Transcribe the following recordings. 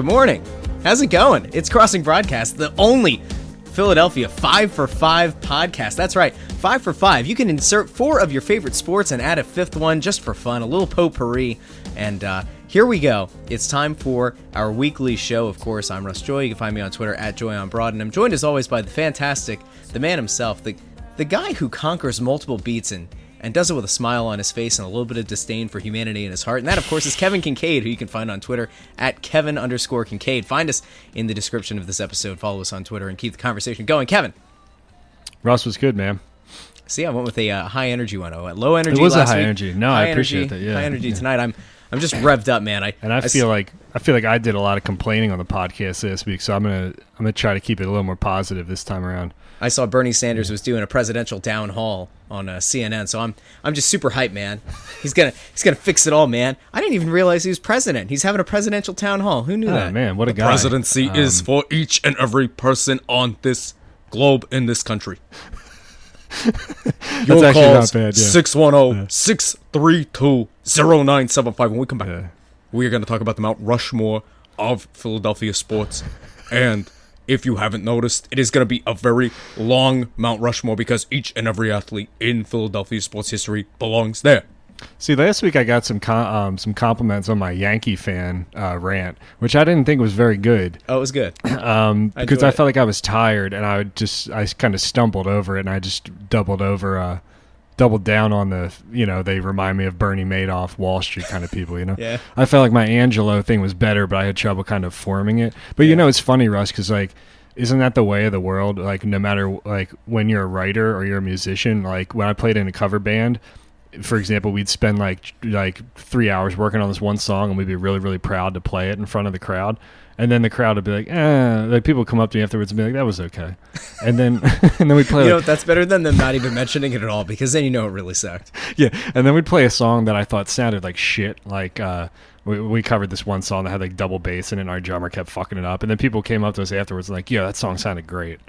Good morning. How's it going? It's Crossing Broadcast, the only Philadelphia 5 for 5 podcast. That's right, 5 for 5. You can insert four of your favorite sports and add a fifth one just for fun, a little potpourri. And uh, here we go. It's time for our weekly show. Of course, I'm Russ Joy. You can find me on Twitter at Joy on Broad, and I'm joined as always by the fantastic, the man himself, the the guy who conquers multiple beats and and does it with a smile on his face and a little bit of disdain for humanity in his heart. And that, of course, is Kevin Kinkead, who you can find on Twitter at Kevin underscore Kinkead. Find us in the description of this episode. Follow us on Twitter and keep the conversation going. Kevin. Ross was good, man. See, I went with a uh, high energy one. Oh, low energy. It was a high week. energy. No, high I appreciate energy, that. Yeah, high energy yeah. tonight. I'm I'm just revved up, man. I And I, s- feel like I feel like I did a lot of complaining on the podcast this week, so I'm gonna I'm gonna try to keep it a little more positive this time around. I saw Bernie Sanders was doing a presidential town hall on uh, CNN, so I'm I'm just super hyped, man. He's gonna he's gonna fix it all, man. I didn't even realize he was president. He's having a presidential town hall. Who knew Oh that? man, what a guy! presidency Um, is for each and every person on this globe in this country. That's Your actually not calls bad, yeah. 610-632-0975. When we come back, Yeah. we are going to talk about the Mount Rushmore of Philadelphia sports. and if you haven't noticed, it is going to be a very long Mount Rushmore because each and every athlete in Philadelphia sports history belongs there. See, last week I got some com- um, some compliments on my Yankee fan uh, rant, which I didn't think was very good Oh, it was good. um, I because I it. felt like I was tired and I would just I kind of stumbled over it and I just doubled over, uh, doubled down on the you know they remind me of Bernie Madoff, Wall Street kind of people, you know. Yeah. I felt like my Angelo thing was better, but I had trouble kind of forming it. But you know, it's funny, Russ, because like, isn't that the way of the world? Like, no matter like when you're a writer or you're a musician, like when I played in a cover band, for example, we'd spend like like three hours working on this one song, and we'd be really really proud to play it in front of the crowd. And then the crowd would be like, eh. Like people come up to me afterwards and be like, "That was okay." And then and then we'd play You know that's better than them not even mentioning it at all because then you know it really sucked. yeah, and then we'd play a song that I thought sounded like shit. Like uh, we, we covered this one song that had like double bass in it, and our drummer kept fucking it up. And then people came up to us afterwards and like, "Yeah, that song sounded great."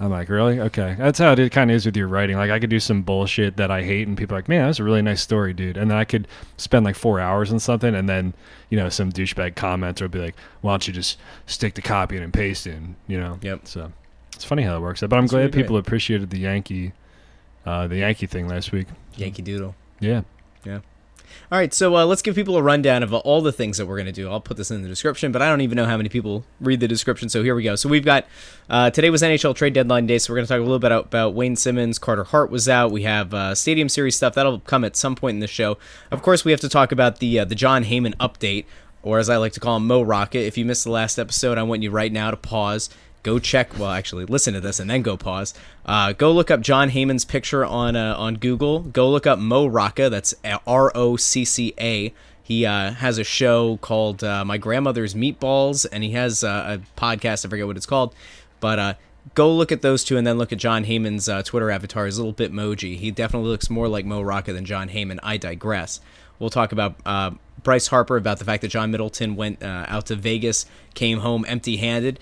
I'm like, "Really? Okay." That's how it kind of is with your writing. Like I could do some bullshit that I hate, and people are like, "Man, that's a really nice story, dude." And then I could spend like four hours on something, and then you know some douchebag commenter would be like, "Why don't you just stick the copy in and paste in?" You know. Yep. So it's funny how it works. out. But I'm That's glad really great. people appreciated the Yankee, uh, the Yankee thing last week. Yankee Doodle. Yeah. Yeah. All right, so uh, let's give people a rundown of uh, all the things that we're going to do. I'll put this in the description, but I don't even know how many people read the description. So here we go. So we've got uh, today was NHL trade deadline day, so we're going to talk a little bit about, about Wayne Simmonds. Carter Hart was out. We have uh, Stadium Series stuff that'll come at some point in the show. Of course, we have to talk about the uh, the Jon Heyman update, or as I like to call him, Mo Rocket. If you missed the last episode, I want you right now to pause go check well actually listen to this and then go pause. Uh, go look up jon heyman's picture on uh, on google. Go look up mo rocca that's r-o-c-c-a he uh, has a show called uh, my grandmother's meatballs and he has uh, a podcast i forget what it's called. But uh, go look at those two and then look at jon heyman's twitter avatar his little bitmoji. He definitely looks more like mo rocca than jon heyman i digress. We'll talk about bryce harper about the fact that john middleton went out to vegas came home empty handed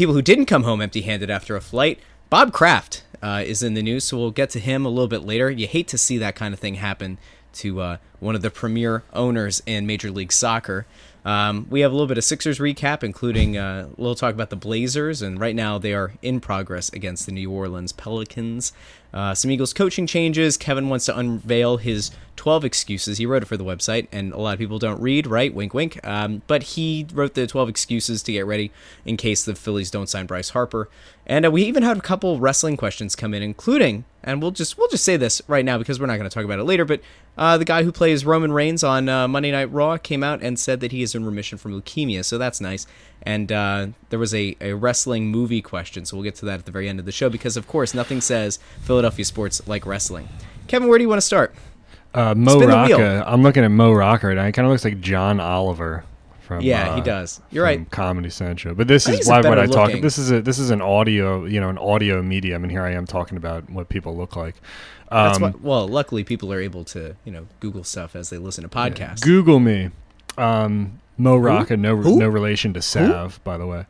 people who didn't come home empty-handed after a flight. Bob Kraft uh, is in the news, so we'll get to him a little bit later. You hate to see that kind of thing happen to uh, one of the premier owners in Major League Soccer. Um, we have a little bit of Sixers recap, including uh, a little talk about the Blazers, and right now they are in progress against the New Orleans Pelicans. Uh, some Eagles coaching changes. Kevin wants to unveil his 12 excuses. He wrote it for the website, and a lot of people don't read, right? Wink, wink. Um, but he wrote the 12 excuses to get ready in case the Phillies don't sign Bryce Harper. And uh, we even had a couple wrestling questions come in, including, and we'll just we'll just say this right now because we're not going to talk about it later. But uh, the guy who plays Roman Reigns on uh, Monday Night Raw came out and said that he is in remission from leukemia, so that's nice. And uh, there was a, a wrestling movie question, so we'll get to that at the very end of the show because, of course, nothing says Philadelphia sports like wrestling. Kevin, where do you want to start? Uh, Mo Spin. Rocca. I'm looking at Mo Rocca, and it kind of looks like John Oliver from. Yeah, he uh, does. You're right. Comedy Central, but this I is why when I talk. looking- This is a this is an audio, you know, an audio medium, and here I am talking about what people look like. Um, That's what. Well, luckily, people are able to you know Google stuff as they listen to podcasts. Google me. Um, Mo Rocca, no Who? no relation to Sav, by the way.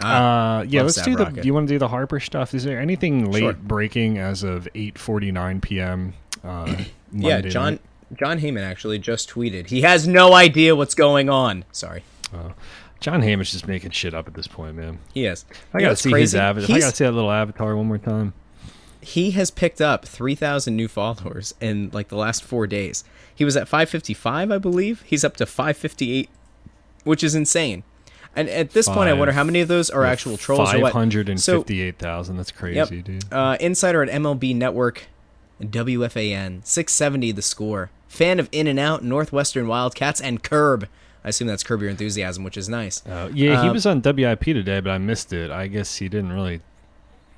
Ah, uh, yeah, let's Sav do the. Rocket. Do you want to do the Harper stuff? Is there anything late Sure. breaking as of 8:49 p.m. Uh, yeah, John night? Jon Heyman actually just tweeted. He has no idea what's going on. Sorry. John Hammond's just making shit up at this point, man. He is. I gotta see his avatar. I gotta see that little avatar one more time. he has picked up 3,000 new followers in like the last four days. He was at 555, I believe. He's up to 558, which is insane. And at this point, I wonder how many of those are actual trolls Five hundred and So. That's crazy, yep. dude. Uh, insider at MLB Network, WFAN, 670 the score. Fan of In and Out, Northwestern Wildcats, and Curb. I assume that's Curb Your Enthusiasm, which is nice. Uh, yeah, he Um, was on WIP today, but I missed it. I guess he didn't really.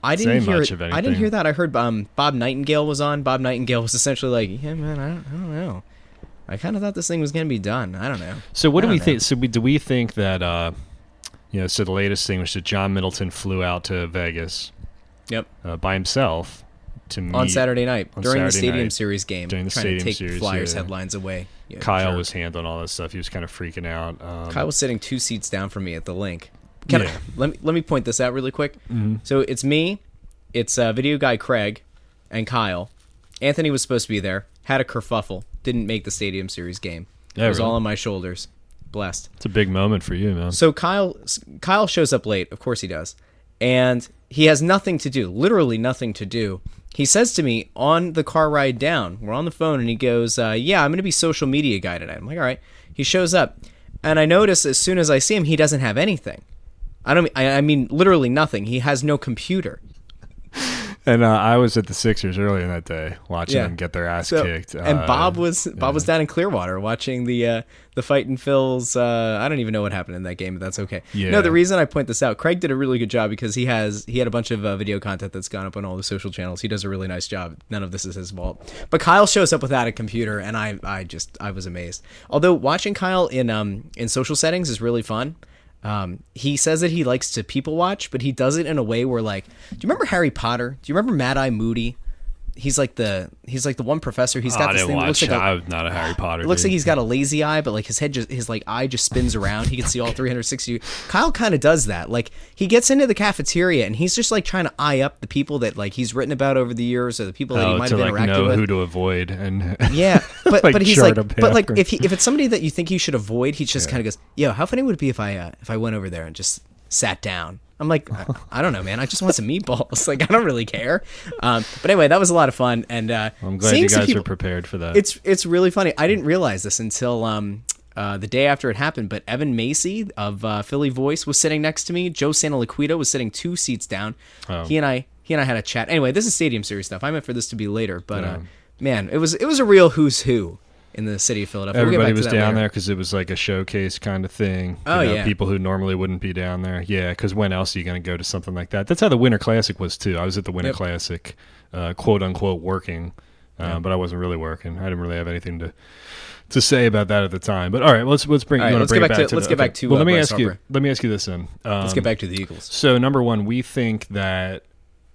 I didn't say hear much it. of I didn't hear that. I heard um, Bob Nightingale was on. Bob Nightingale was essentially like, "Yeah, man, I don't, I don't know. I kind of thought this thing was gonna be done. I don't know." So what do we think? So we, do we think that? uh You know, so the latest thing was that John Middleton flew out to Vegas Yep. uh, by himself to On Saturday night on during the Stadium night, Series game, during the trying Stadium to take Series, Flyers yeah. headlines away. Yeah, Kyle sure. was handling all this stuff. He was kind of freaking out. Um, Kyle was sitting two seats down from me at the Linc. Can Yeah. I, let me let me point this out really quick. Mhm. So it's me, it's uh, video guy Craig, and Kyle. Anthony was supposed to be there. Had a kerfuffle. Didn't make the Stadium Series game. Yeah, it was really? all on my shoulders. Blessed. It's a big moment for you, man. So Kyle Kyle shows up late, of course he does. And he has nothing to do, literally nothing to do. He says to me on the car ride down, we're on the phone, and he goes, uh, "Yeah, I'm going to be social media guy tonight." I'm like, "All right." He shows up, and I notice as soon as I see him, he doesn't have anything. I don't. I, I mean, literally nothing. He has no computer. And uh, I was at the Sixers earlier that day, watching Yeah. them get their ass So, kicked. and Uh, Bob was Bob was down in Clearwater watching the uh, the Fightin' Phils. Uh, I don't even know what happened in that game, but that's okay. Yeah. No, the reason I point this out, Craig did a really good job because he has he had a bunch of uh, video content that's gone up on all the social channels. He does a really nice job. None of this is his fault. But Kyle shows up without a computer, and I I just I was amazed. Although watching Kyle in um in social settings is really fun. Um, he says that he likes to people watch, but he does it in a way where like, do you remember Harry Potter? Do you remember Mad Eye Moody? He's like the he's like the one professor. He's got I this thing that looks like a, I'm not a Harry Potter. it looks dude. like he's got a lazy eye, but like his head just his like eye just spins around. He can see all 360. Kyle kind of does that. Like he gets into the cafeteria and he's just like trying to eye up the people that like he's written about over the years or the people that he oh, might have like interacted know with. who to avoid and Yeah, but Like but he's like, but like if he, if it's somebody that you think you should avoid, he just kind of goes, "Yo, how funny would it be if I uh, if I went over there and just sat down?" I'm like, I, I don't know, man. I just want some meatballs. Like I don't really care. Um, but anyway, that was a lot of fun, and uh, I'm glad you guys people- are prepared for that. it's it's really funny. I didn't realize this until um, uh, the day after it happened. But Evan Macy of uh, Philly Voice was sitting next to me. Joe Santoliquito was sitting two seats down. Oh. He and I he and I had a chat. Anyway, this is Stadium Series stuff. I meant for this to be later, but uh, Yeah. man, it was it was a real who's who in the city of Philadelphia. Everybody was down later. there because it was like a showcase kind of thing. You Oh, know, yeah. people who normally wouldn't be down there. Yeah, because when else are you going to go to something like that? That's how the Winter Classic was too. I was at the Winter Yep. Classic, uh, quote unquote, working, uh, Yeah. but I wasn't really working. I didn't really have anything to to say about that at the time. But all right, let's let's bring. All right, let's bring get back back to- let's get back to, Well, uh, let me Bryce ask you. Let me ask you this then. Um, Let's get back to the Eagles. So number one, we think that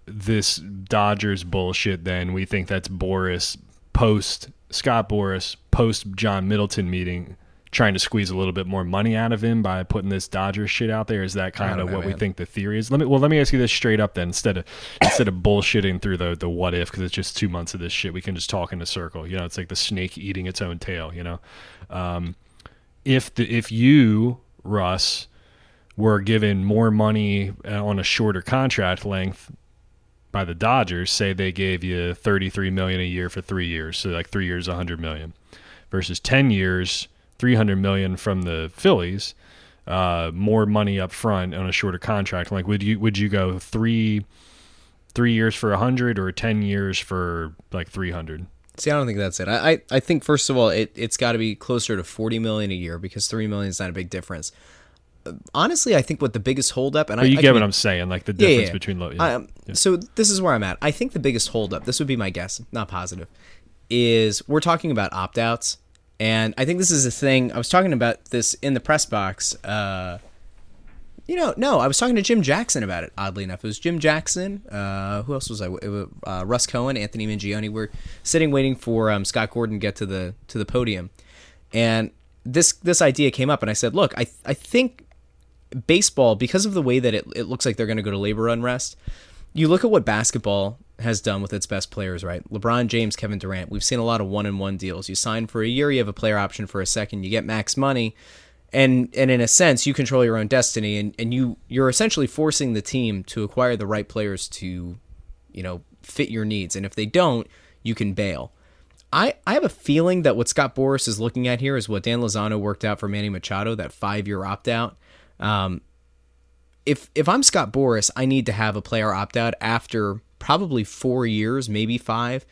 this Dodgers bullshit. Then we think that's Boras post Scott Boras post John Middleton meeting, trying to squeeze a little bit more money out of him by putting this Dodger shit out there. Is that kind of know, what we think the theory is? Let me well, let me ask you this straight up then. Instead of instead of bullshitting through the the what if because it's just two months of this shit, we can just talk in a circle. You know, it's like the snake eating its own tail. You know, um, if the if you Russ were given more money uh, on a shorter contract length by the Dodgers, say they gave you 33 million a year for 3 years, so like 3 years 100 million versus 10 years 300 million from the Phillies, uh, more money up front on a shorter contract. Like would you would you go 3 3 years for 100 or 10 years for like 300? See, I don't think that's it. I I, I think first of all, it it's got to be closer to forty million a year because three million is not a big difference. Honestly, I think what the biggest holdup and I, But you I get could what I'm saying, like the difference yeah. between low. I, um, So this is where I'm at. I think the biggest holdup, this would be my guess, not positive, is we're talking about opt outs. And I think this is a thing. I was talking about this in the press box. Uh, you know, no, I was talking to Jim Jackson about it. Oddly enough, it was Jim Jackson. Uh, who else was I? Was, uh, Russ Cohen, Anthony Mingione. We're sitting waiting for um, Scott Gordon to get to the to the podium, and this this idea came up, and I said, look, I I think baseball because of the way that it, it looks like they're going to go to labor unrest you look at what basketball has done with its best players right? Lebron james kevin durant. We've seen a lot of one-and-one deals. You sign for a year you have a player option for a second you get max money and and in a sense you control your own destiny and, and you you're essentially forcing the team to acquire the right players to you know fit your needs and if they don't you can bail. I, I have a feeling that what Scott Boras is looking at here is what Dan Lozano worked out for Manny Machado, that five year opt out. Um, if if I'm Scott Boras, I need to have a player opt out after probably four years, maybe five.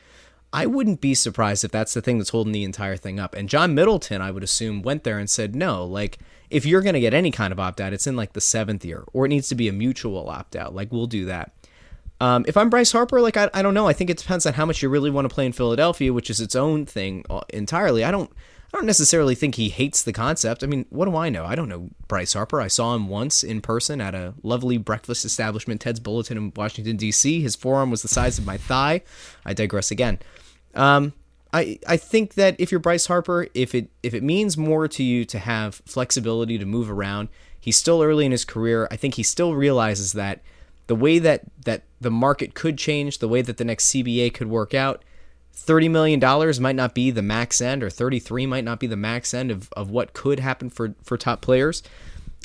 I wouldn't be surprised if that's the thing that's holding the entire thing up. And John Middleton, I would assume, went there and said, no, like, if you're going to get any kind of opt out, it's in like the seventh year, or it needs to be a mutual opt out. Like, we'll do that. Um, if I'm Bryce Harper, like, I, I don't know. I think it depends on how much you really want to play in Philadelphia, which is its own thing uh, entirely. I don't. I don't necessarily think he hates the concept. I mean, what do I know? I don't know Bryce Harper. I saw him once in person at a lovely breakfast establishment, Ted's Bulletin in Washington, D.C. His forearm was the size of my thigh. I digress again. Um, I I think that if you're Bryce Harper, if it if it means more to you to have flexibility to move around, he's still early in his career. I think he still realizes that the way that that the market could change, the way that the next CBA could work out, $30 million might not be the max end or 33 might not be the max end of, of what could happen for, for top players.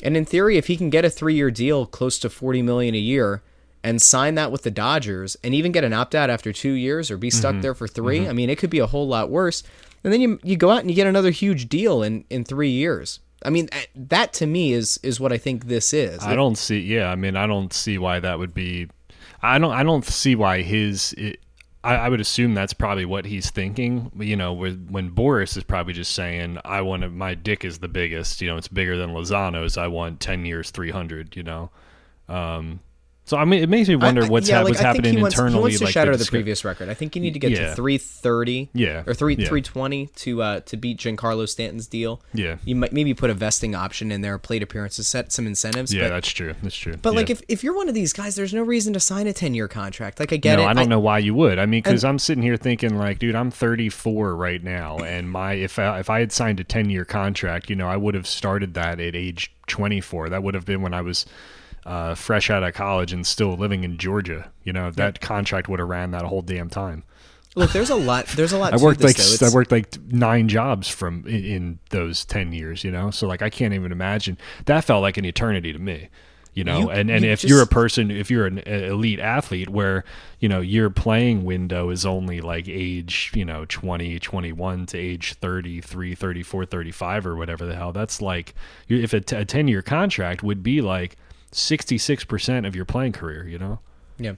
And in theory, if he can get a three-year deal close to 40 million a year and sign that with the Dodgers and even get an opt-out after two years or be stuck mm-hmm. there for 3 mm-hmm. I mean, it could be a whole lot worse. And then you, you go out and you get another huge deal in, in three years. I mean, that to me is is what I think this is. I don't see. Yeah, I mean, I don't see why that would be. I don't. I don't see why his. I, I, would assume that's probably what he's thinking. You know, when, when Boras is probably just saying, "I want to, my dick is the biggest. You know, it's bigger than Lozano's. I want ten years, three hundred. You know." Um, so I mean, it makes me wonder I, what's, yeah, ha- like, what's happening wants, internally. He wants to like shatter the, the, previous record. I think you need to get yeah. to 330, yeah, or three yeah. 320 to uh, to beat Giancarlo Stanton's deal. Yeah, you might maybe put a vesting option in there, plate appearances, set some incentives. Yeah, but, that's true. That's true. But like, if, if you're one of these guys, there's no reason to sign a 10 year contract. Like, I get no, it. I don't I, know why you would. I mean, because I'm sitting here thinking, like, dude, I'm 34 right now, and my if I, if I had signed a 10 year contract, you know, I would have started that at age 24. That would have been when I was uh, fresh out of college and still living in Georgia. You know, that contract would have ran that whole damn time. Look, there's a lot. There's a lot. I worked this, like I worked like nine jobs from in, in, those ten years. You know, so like I can't even imagine. That felt like an eternity to me. You know, you, and and you if just, you're a person, if you're an elite athlete, where you know your playing window is only like age, you know, 20, 21 to age 33, 34, 35 or whatever the hell. That's like if a, t- a ten year contract would be like 66% of your playing career, you know? Yeah.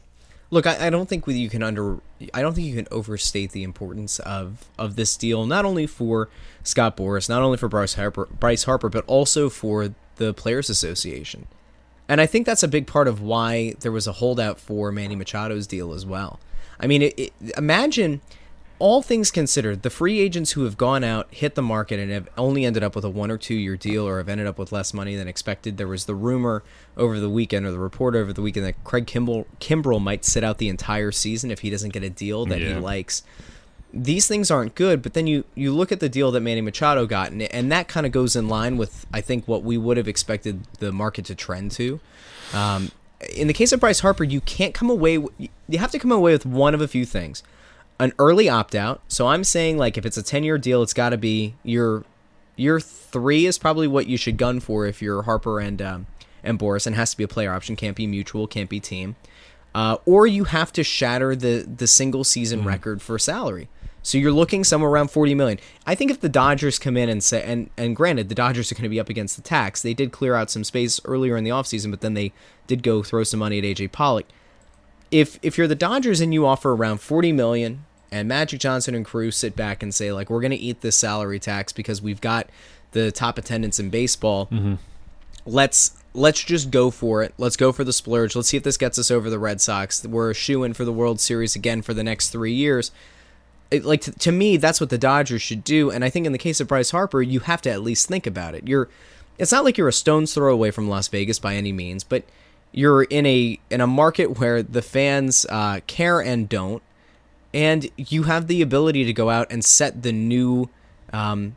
Look, I, I don't think you can under I don't think you can overstate the importance of of this deal, not only for Scott Boras, not only for Bryce Harper, Bryce Harper, but also for the Players Association. And I think that's a big part of why there was a holdout for Manny Machado's deal as well. I mean, it, it, imagine all things considered, the free agents who have gone out, hit the market, and have only ended up with a one or two year deal or have ended up with less money than expected. There was the rumor over the weekend or the report over the weekend that Craig Kimball, Kimbrel might sit out the entire season if he doesn't get a deal that yeah. he likes. These things aren't good, but then you, you look at the deal that Manny Machado got, and, and that kind of goes in line with, I think, what we would have expected the market to trend to. Um, in the case of Bryce Harper, you can't come away, you have to come away with one of a few things an early opt out. So I'm saying like if it's a 10 year deal, it's got to be your year three is probably what you should gun for if you're Harper and um, and Boras, and has to be a player option. Can't be mutual. Can't be team. Uh, or you have to shatter the the single season mm record for salary. So you're looking somewhere around 40 million. I think if the Dodgers come in and say and and granted the Dodgers are going to be up against the tax. They did clear out some space earlier in the offseason, but then they did go throw some money at AJ Pollock. If if you're the Dodgers and you offer around 40 million and Magic Johnson and crew sit back and say like we're going to eat this salary tax because we've got the top attendance in baseball. Mm-hmm. Let's let's just go for it. Let's go for the splurge. Let's see if this gets us over the Red Sox. We're a shoe in for the World Series again for the next three years. It, like to, to me, that's what the Dodgers should do. And I think in the case of Bryce Harper, you have to at least think about it. You're, it's not like you're a stone's throw away from Las Vegas by any means, but you're in a in a market where the fans uh, care and don't and you have the ability to go out and set the new um,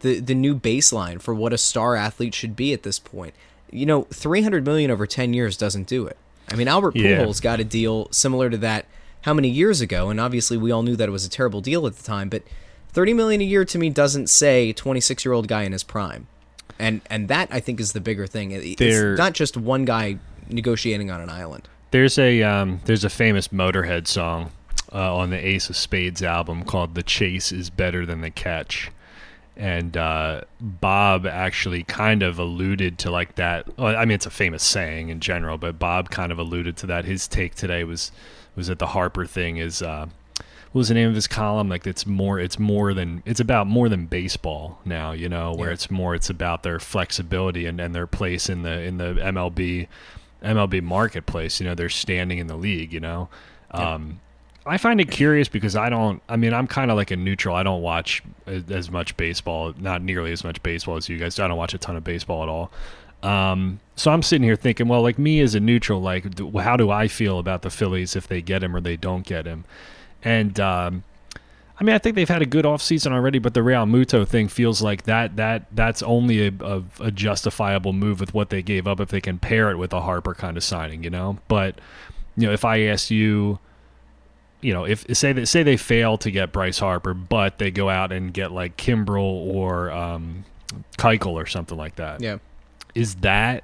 the the new baseline for what a star athlete should be at this point. You know, 300 million over 10 years doesn't do it. I mean, Albert Pujols got a deal similar to that how many years ago, and obviously we all knew that it was a terrible deal at the time, but 30 million a year to me doesn't say 26 year old guy in his prime. and and that I think is the bigger thing. It's not just one guy negotiating on an island. There's a um, there's a famous Motorhead song uh, on the Ace of Spades album called "The Chase is Better Than the Catch," and uh, Bob actually kind of alluded to like that. Well, I mean, it's a famous saying in general, but Bob kind of alluded to that. His take today was was that the Harper thing is. Uh, what was the name of his column? Like it's more, it's more than, it's about more than baseball now. You know, where Yeah. it's more, it's about their flexibility and, and their place in the in the MLB MLB marketplace. You know, they're standing in the league. You know, um, I find it curious because I don't. I mean, I'm kind of like a neutral. I don't watch as, much baseball, not nearly as much baseball as you guys. I don't watch a ton of baseball at all. Um, so I'm sitting here thinking, well, like me as a neutral, like, how do I feel about the Phillies if they get him or they don't get him? And um, I mean, I think they've had a good offseason already, but the Realmuto thing feels like that that that's only a, a, a justifiable move with what they gave up if they can pair it with a Harper kind of signing, you know. But you know, if I asked you, you know, if say they say they fail to get Bryce Harper, but they go out and get like Kimbrel or um, Keuchel or something like that, Yeah. is that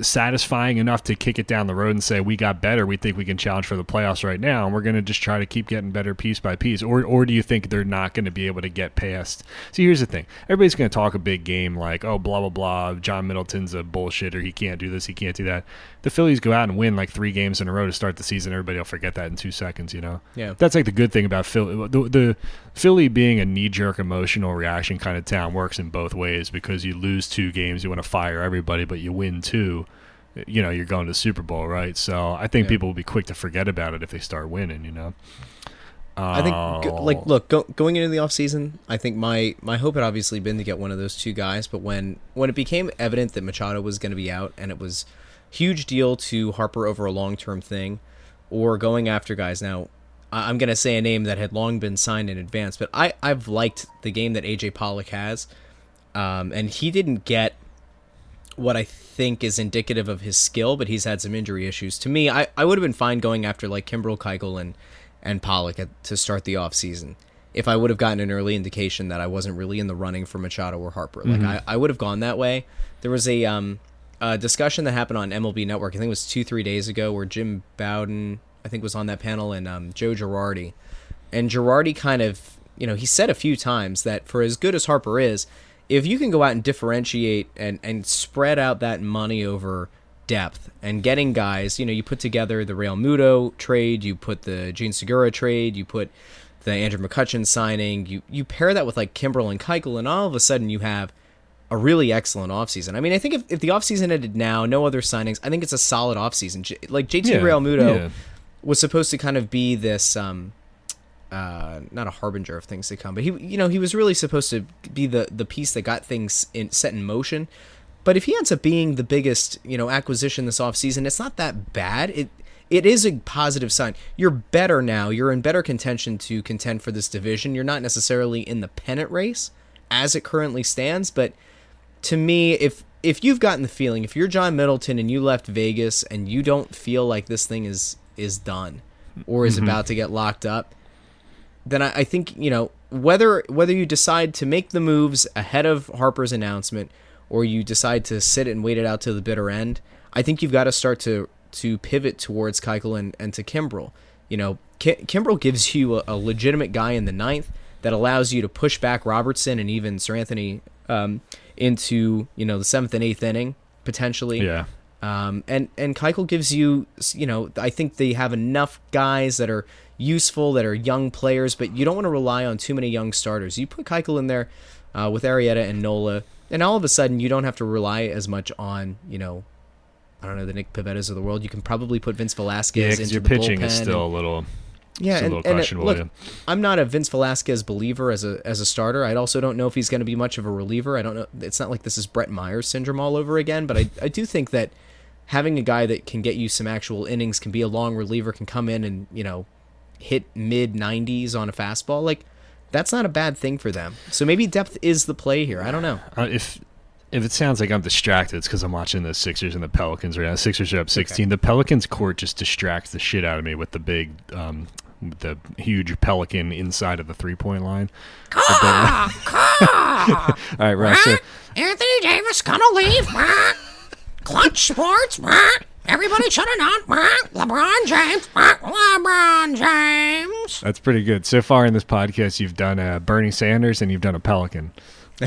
satisfying enough to kick it down the road and say we got better. We think we can challenge for the playoffs right now and we're going to just try to keep getting better piece by piece. Or or do you think they're not going to be able to get past? See here's the thing. Everybody's going to talk a big game like oh blah blah blah. John Middleton's a bullshitter. He can't do this. He can't do that. The Phillies go out and win like 3 games in a row to start the season. Everybody will forget that in 2 seconds you know? Yeah. that's like the good thing about Philly. The, the Philly being a knee jerk emotional reaction kind of town works in both ways because you lose two games, you want to fire everybody, but you win two. You know, you're going to the Super Bowl, right? So I think Yeah. people will be quick to forget about it if they start winning. You know. I think, Oh. like, look, go, going into the offseason, I think my my hope had obviously been to get one of those two guys. But when when it became evident that Machado was going to be out, and it was huge deal to Harper over a long term thing, or going after guys. Now, I'm going to say a name that had long been signed in advance, but I I've liked the game that AJ Pollock has, um, and he didn't get what I think is indicative of his skill, but he's had some injury issues. To me, I, I would have been fine going after like Kimbrel, Keuchel, and and Pollock at, to start the offseason if I would have gotten an early indication that I wasn't really in the running for Machado or Harper. Like I, I would have gone that way. There was a um a discussion that happened on MLB Network. I think it was two three days ago where Jim Bowden I think was on that panel and um, Joe Girardi, and Girardi kind of you know he said a few times that for as good as Harper is, if you can go out and differentiate and and spread out that money over depth and getting guys, you know, you put together the Realmuto trade, you put the Jean Segura trade, you put the Andrew McCutchen signing, you you pair that with like Kimbrel and Keuchel, and all of a sudden you have a really excellent offseason. I mean, I think if, if the offseason ended now, no other signings, I think it's a solid offseason. J- like JT Yeah, Realmuto yeah. was supposed to kind of be this um uh not a harbinger of things to come, but he you know, he was really supposed to be the the piece that got things in, set in motion. But if he ends up being the biggest, you know, acquisition this offseason, it's not that bad. It it is a positive sign. You're better now. You're in better contention to contend for this division. You're not necessarily in the pennant race as it currently stands, but to me, if if you've gotten the feeling, if you're John Middleton and you left Vegas and you don't feel like this thing is is done or is about to get locked up, then I, I think you know whether whether you decide to make the moves ahead of Harper's announcement or you decide to sit and wait it out to the bitter end. I think you've got to start to to pivot towards Keuchel and, and to Kimbrel. You know, Ki- Kimbrel gives you a, a legitimate guy in the ninth that allows you to push back Robertson and even Seranthony um, into you know the seventh and eighth inning potentially. Yeah. Um, and and Keuchel gives you, you know, I think they have enough guys that are useful, that are young players, but you don't want to rely on too many young starters. You put Keuchel in there uh, with Arrieta and Nola, and all of a sudden you don't have to rely as much on, you know, I don't know, the Nick Pivettas of the world. You can probably put Vince Velasquez Yeah, into your the pitching is still and- a little, yeah, and, little and, questionable. look, yeah. I'm not a Vince Velasquez believer as a as a starter. I also don't know if he's going to be much of a reliever. I don't know. It's not like this is Brett Myers syndrome all over again, but I I do think that having a guy that can get you some actual innings, can be a long reliever, can come in and you know hit mid 90s on a fastball, like that's not a bad thing for them. So maybe depth is the play here. I don't know. Uh, if if it sounds like I'm distracted, it's because I'm watching the Sixers and the Pelicans right now. Sixers are up 16. The Pelicans court just distracts the shit out of me with the big um, with the huge pelican inside of the three point line. Ah, All right, Russ. so- Anthony Davis gonna leave. Clutch Sports. Everybody shut it down. LeBron James. LeBron James. That's pretty good. So far in this podcast, you've done uh, Bernie Sanders and you've done a pelican.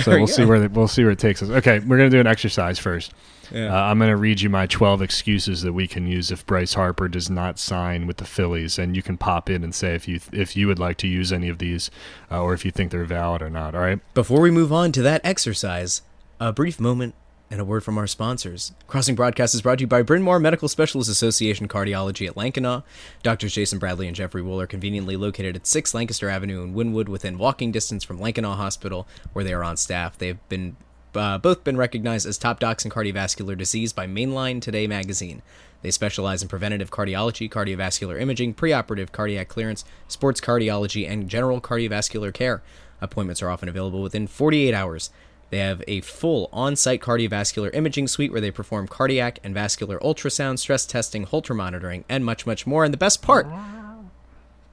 So we'll see where the, we'll see where it takes us. Okay, we're gonna do an exercise first. Yeah. Uh, I'm gonna read you my 12 excuses that we can use if Bryce Harper does not sign with the Phillies, and you can pop in and say if you if you would like to use any of these, uh, or if you think they're valid or not. All right. Before we move on to that exercise, a brief moment and a word from our sponsors. Crossing Broadcast is brought to you by Bryn Mawr Medical Specialist Association Cardiology at Lankenau. Doctors Jason Bradley and Jeffrey Wool are conveniently located at 6 Lancaster Avenue in Wynnewood within walking distance from Lankenau Hospital, where they are on staff. They have been uh, both been recognized as top docs in cardiovascular disease by Mainline Today magazine. They specialize in preventative cardiology, cardiovascular imaging, preoperative cardiac clearance, sports cardiology, and general cardiovascular care. Appointments are often available within 48 hours. They have a full on site cardiovascular imaging suite where they perform cardiac and vascular ultrasound, stress testing, Holter monitoring, and much, much more. And the best part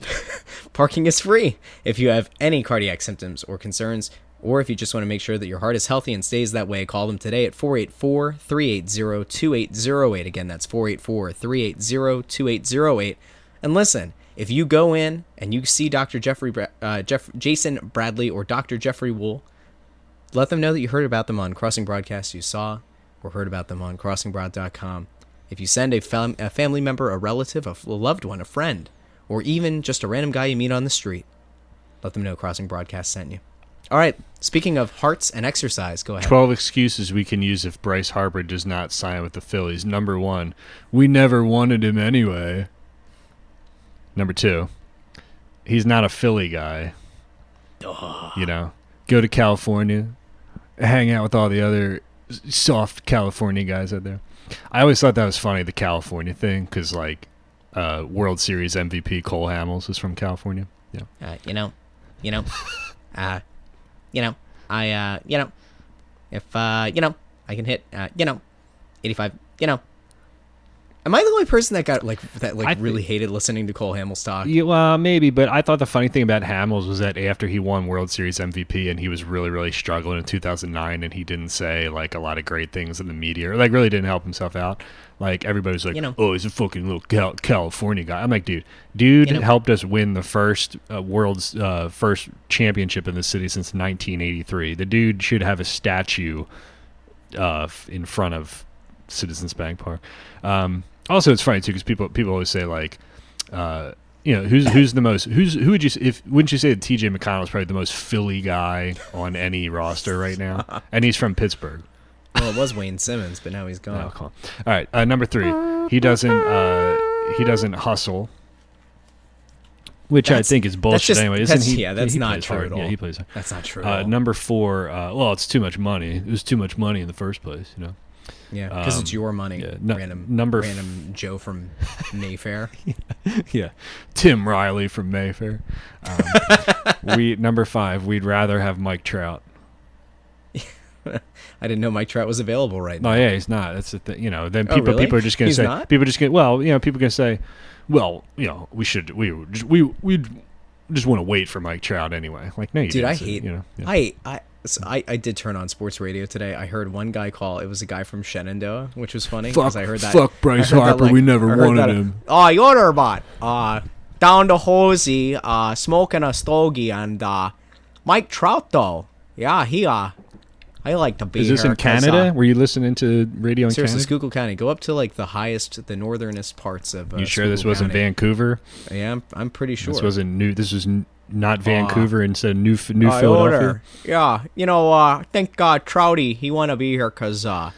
parking is free. If you have any cardiac symptoms or concerns, or if you just want to make sure that your heart is healthy and stays that way, call them today at 484 380 2808. Again, that's 484 380 2808. And listen, if you go in and you see Dr. Jeffrey, uh, Jeff, Jason Bradley or Dr. Jeffrey Wool, let them know that you heard about them on Crossing Broadcast, you saw or heard about them on crossingbroad.com. If you send a, fam- a family member, a relative, a f- a loved one, a friend, or even just a random guy you meet on the street, let them know Crossing Broadcast sent you. All right, speaking of hearts and exercise, go ahead. 12 excuses we can use if Bryce Harper does not sign with the Phillies. Number one, we never wanted him anyway. Number two, he's not a Philly guy. You know, go to California, hang out with all the other soft California guys out there. I always thought that was funny, the California thing, because, like, uh, World Series MVP Cole Hamels is from California. Yeah. Uh, you know, you know, uh, you know, I, uh, you know, if, uh, you know, I can hit, uh, you know, 85, you know. Am I the only person that got, like, that, like, I thi- really hated listening to Cole Hamels talk? Yeah, well, maybe, but I thought the funny thing about Hamels was that after he won World Series MVP and he was really, really struggling in 2009, and he didn't say like a lot of great things in the media, or like really didn't help himself out. Like everybody was like, You know. "Oh, he's a fucking little Cal- California guy." I'm like, dude, dude You know. helped us win the first uh, world's uh, first championship in the city since 1983. The dude should have a statue uh, in front of Citizens Bank Park. Um, also, it's funny too because people people always say like, uh, you know, who's who's the most who's who would you if wouldn't you say that T.J. McConnell is probably the most Philly guy on any roster right now, and he's from Pittsburgh. Well, it was Wayne Simmonds, but now he's gone. Oh, All right, uh, number three, he doesn't uh, he doesn't hustle. Which That's- I think is bullshit just- anyway, isn't that's- he? yeah, that's he not true hard. at Yeah, all. he plays. hard. That's not true. at Uh, all. number four, uh, well, it's too much money. It was too much money in the first place, you know. Yeah, because it's um, your money. yeah, nu- random, number f- random Joe from Mayfair. yeah, Tim Riley from Mayfair. Um, we number five. We'd rather have Mike Trout. I didn't know Mike Trout was available right now. No, yeah, he's not. That's the thing. You know, then Oh, people really? people are just gonna He's say not? people are just gonna well, you know, people are gonna say, well, you know, we should we just, we we just want to wait for Mike Trout anyway. Like, no, you Dude, I hate. you know. yeah. I I, so I I did turn on sports radio today. I heard one guy call. It was a guy from Shenandoah, which was funny because I heard that. fuck Bryce heard that, Harper, we never wanted that, him. Oh, you're about uh down the hosey, uh smoking a stogie, and uh Mike Trout though. Yeah, he uh I like to be Is this in Canada? uh, Were you listening to radio in Seriously, Canada? Schuylkill County. Go up to like the highest, the northernest parts of. Uh, you sure this wasn't Vancouver? Yeah, I'm, I'm pretty sure. This wasn't new. This was n- not Vancouver instead of New New Uh, Philadelphia. order. Yeah, you know, uh, I think uh, Trouty he want to be here because, uh,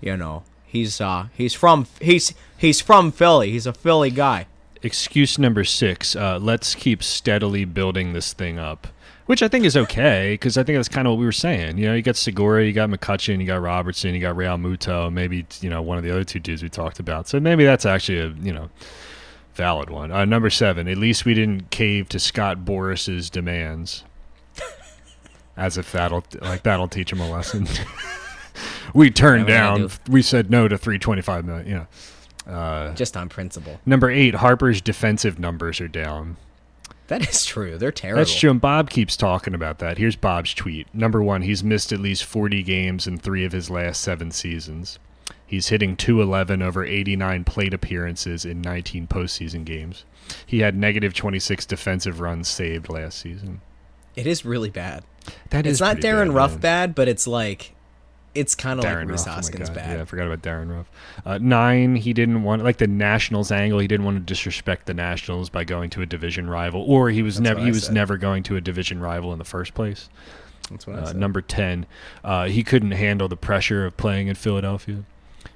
you know, he's uh, he's from he's he's from Philly. He's a Philly guy. excuse number six uh, let's keep steadily building this thing up which i think is okay because i think that's kind of what we were saying you know you got segura you got mccutchen you got robertson you got realmuto maybe you know one of the other two dudes we talked about so maybe that's actually a you know valid one uh, number seven at least we didn't cave to scott boras's demands as if that'll like that'll teach him a lesson we turned Yeah, down gotta we said no to 325 million you know uh, Just on principle. Number eight, Harper's defensive numbers are down. That is true. They're terrible. That's true. And Bob keeps talking about that. Here's Bob's tweet. Number one, he's missed at least 40 games in three of his last seven seasons. He's hitting 211 over 89 plate appearances in 19 postseason games. He had negative 26 defensive runs saved last season. It is really bad. That it's is not Darin bad, Ruf man. bad, but it's like it's kind of like Ruf, oh Hoskins God. bad. Yeah, I forgot about Darin Ruf. Uh, nine, he didn't want like the Nationals angle. He didn't want to disrespect the Nationals by going to a division rival, or he was That's never he was never going to a division rival in the first place. That's what I Uh, number ten, uh, he couldn't handle the pressure of playing in Philadelphia.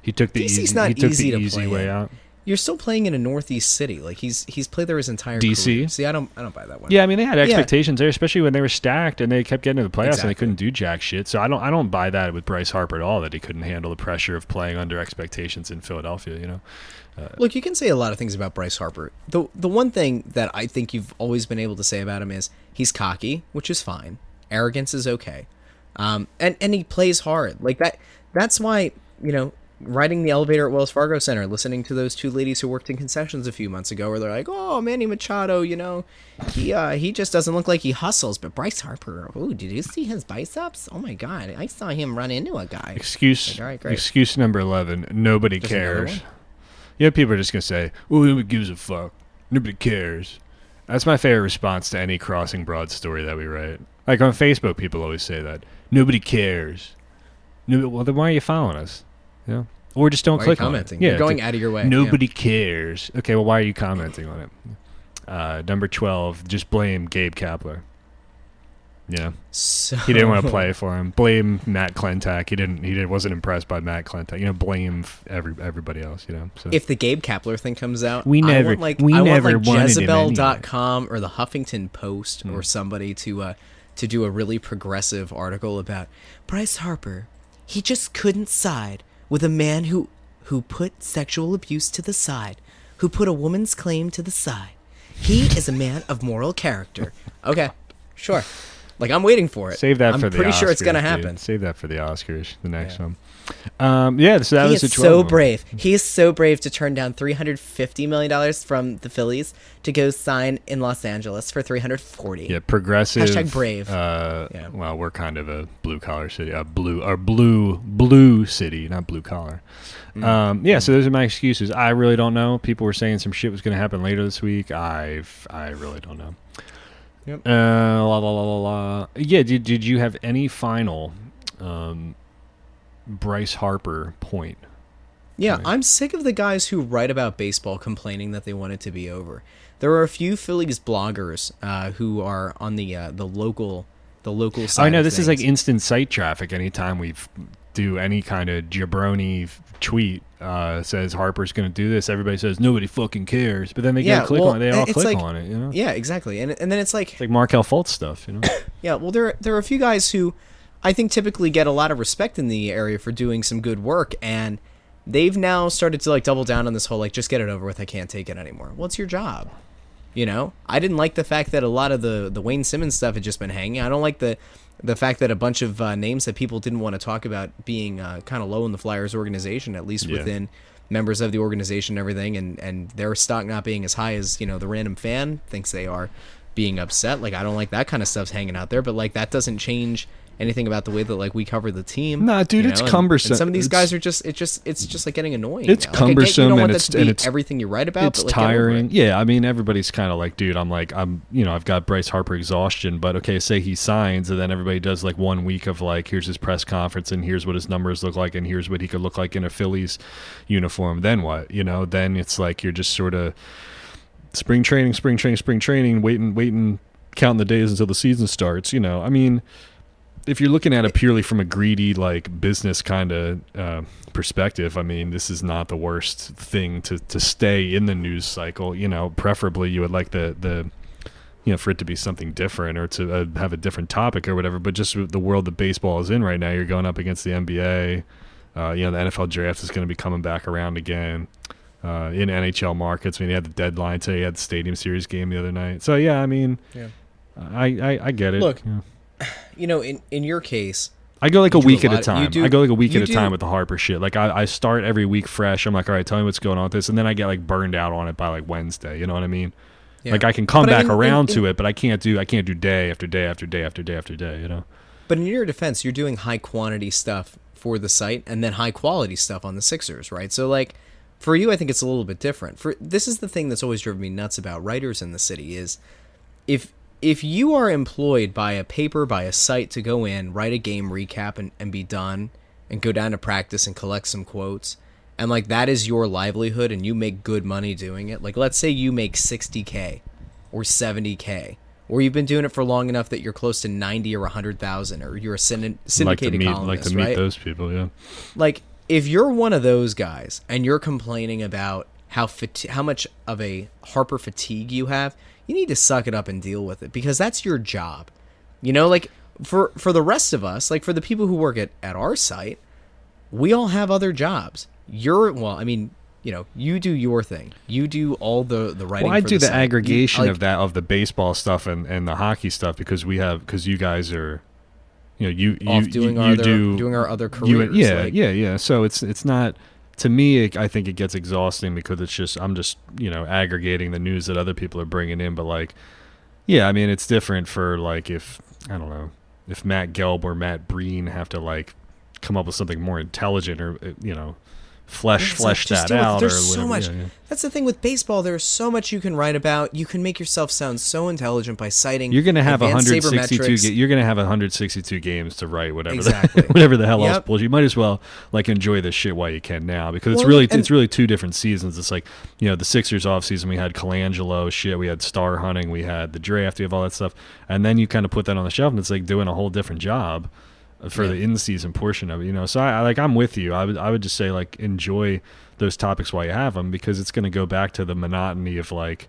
He took the DC's easy, not he took easy the to easy play way in. out. You're still playing in a northeast city. Like he's he's played there his entire DC? career. See, I don't I don't buy that one. Yeah, I mean they had expectations there, especially when they were stacked and they kept getting to the playoffs and they couldn't do jack shit. So I don't I don't buy that with Bryce Harper at all that he couldn't handle the pressure of playing under expectations in Philadelphia. You know, Look, you can say a lot of things about Bryce Harper. The the one thing that I think you've always been able to say about him is he's cocky, which is fine. Arrogance is okay. Um, and and he plays hard. Like that that's why, you know, riding the elevator at Wells Fargo Center, listening to those two ladies who worked in concessions a few months ago where they're like, "Oh, Manny Machado, you know, he uh he just doesn't look like he hustles, but Bryce Harper, oh, did you see his biceps? Oh my god, I saw him run into a guy." excuse Like, all right, great. excuse number eleven. Nobody cares. Yeah, people are just gonna say, "Well, who gives a fuck? Nobody cares." That's my favorite response to any crossing broad story that we write. Like on Facebook, people always say that nobody cares. No, well, then why are you following us? Yeah, or just don't Why click on it. commenting? Yeah, You're going out of your way. yeah. Nobody cares. Okay, well, why are you commenting on it? Uh, number twelve, just blame Gabe Kapler. Yeah, So, he didn't want to play for him. Blame Matt Klentak. He didn't. He did, wasn't impressed by Matt Klentak. You know, blame every everybody else. You know. So if the Gabe Kapler thing comes out, We I never- want like we I never want like wanted him anyway. Jezebel.com or the Huffington Post Hmm. or somebody to uh to do a really progressive article about Bryce Harper. He just couldn't side with a man who who put sexual abuse to the side, who put a woman's claim to the side. He is a man of moral character. Okay, sure. Like I'm waiting for it. save that I'm for the. pretty sure it's gonna dude. happen. Save that for the Oscars. The next Yeah. one. Um, yeah. So that he was is the 12 so brave. He is so brave to turn down three hundred fifty million dollars from the Phillies to go sign in Los Angeles for three hundred forty. Yeah, progressive. Hashtag brave. Uh, Yeah. Well, we're kind of a blue collar city, a blue or blue blue city, not blue collar. Mm. Um, yeah, so those are my excuses. I really don't know. People were saying some shit was going to happen later this week. I I really don't know. Yep. Uh, la, la, la, la, la. Yeah. Did Did you have any final um, Bryce Harper point? Yeah, Right. I'm sick of the guys who write about baseball complaining that they want it to be over. There are a few Phillies bloggers uh, who are on the uh, the local the local side. I know this is like instant site traffic. Anytime we do any kind of jabroni tweet uh, says Harper's going to do this, everybody says nobody fucking cares. But then they Yeah, go click well, on it. They all click like- on it. You know, yeah, exactly. And and then it's like it's like Markelle Fultz stuff. You know, Yeah, well, there there are a few guys who I think typically get a lot of respect in the area for doing some good work, and they've now started to like double down on this whole like just get it over with. I can't take it anymore. Well, it's your job. You know, I didn't like the fact that a lot of the the Wayne Simmonds stuff had just been hanging. I don't like the the fact that a bunch of uh, names that people didn't want to talk about being uh, kind of low in the Flyers organization, at least Yeah. within members of the organization and everything, and and their stock not being as high as you know the random fan thinks they are, being upset. Like I don't like that kind of stuff's hanging out there, but like that doesn't change anything about the way that like we cover the team. Nah, dude, you it's and- cumbersome. And some of these It's- guys are just it just it's just like getting annoying. It's now. Like, I cumbersome and it's- and it's- everything you write about. it's but, like, tiring. Yeah, I mean everybody's kind of like, dude, I'm like, I'm, you know, I've got Bryce Harper exhaustion, but okay, say he signs, and then everybody does like one week of like, here's his press conference, and here's what his numbers look like, and here's what he could look like in a Phillies uniform. Then what? You know, then it's like you're just sort of spring training, spring training, spring training, waiting, waiting, counting the days until the season starts. You know, I mean, if you're looking at it purely from a greedy like business kind of uh, perspective, I mean, this is not the worst thing to to stay in the news cycle. You know, preferably you would like the the you know for it to be something different or to uh, have a different topic or whatever. But just the world that baseball is in right now, you're going up against the NBA. Uh, you know, the NFL draft is going to be coming back around again. Uh, in NHL markets, I mean, you had the deadline today, you had the Stadium Series game the other night. So yeah, I mean, Yeah. I, I I get it. Look, Yeah. You know, in in your case, I go like a week a at a time. do- I go like a week at a do- time with the Harper shit. Like I, I start every week fresh. I'm like, all right, tell me what's going on with this, and then I get like burned out on it by like Wednesday. You know what I mean? Yeah. Like I can come But I back mean, in- around in- to it, but I can't do I can't do day after day after day after day after day. You know. But in your defense, you're doing high quantity stuff for the site and then high quality stuff on the Sixers, right? So like for you I think it's a little bit different. For this is the thing that's always driven me nuts about writers in the city is if if you are employed by a paper by a site to go in, write a game recap and, and be done and go down to practice and collect some quotes and like that is your livelihood and you make good money doing it. Like let's say you make 60k or 70k or you've been doing it for long enough that you're close to 90 or 100,000 or you're a synd- Like syndicated meet columnist, like to meet right? those people. Yeah. like if you're one of those guys and you're complaining about how fati- how much of a Harper fatigue you have, you need to suck it up and deal with it because that's your job. You know, like for for the rest of us, like for the people who work at at our site, we all have other jobs. You're well, I mean, you know, you do your thing. You do all the the writing. Well, I do the. You- aggregation like, of that of the baseball stuff and, and the hockey stuff because we have because you guys are, you know, you you off doing you, our you other, do doing our other you- careers. yeah, like- yeah, yeah. So it's it's not to me. It, I think it gets exhausting because it's just I'm just you know aggregating the news that other people are bringing in. But like, yeah, I mean it's different for like if I don't know if Matt Gelb or Matt Breen have to like come up with something more intelligent or uh, you know flesh like, flesh just that out There's or so much. Yeah, yeah. That's the thing with baseball. There's so much you can write about. You can make yourself sound so intelligent by citing. You're gonna have 162. sabermetrics. Ga- you're gonna have 162 games to write whatever, Exactly. the, whatever the hell else Yep. bullshit. You might as well like enjoy this shit while you can now because it's Well, really it's really two different seasons. It's like you know the Sixers off season we had Colangelo shit, we had star hunting, we had the draft, we have all that stuff, and then you kind of put that on the shelf and it's like doing a whole different job for the in season portion of it. You know, so I, I like I'm with you. I would I would just say like enjoy those topics while you have them because it's going to go back to the monotony of like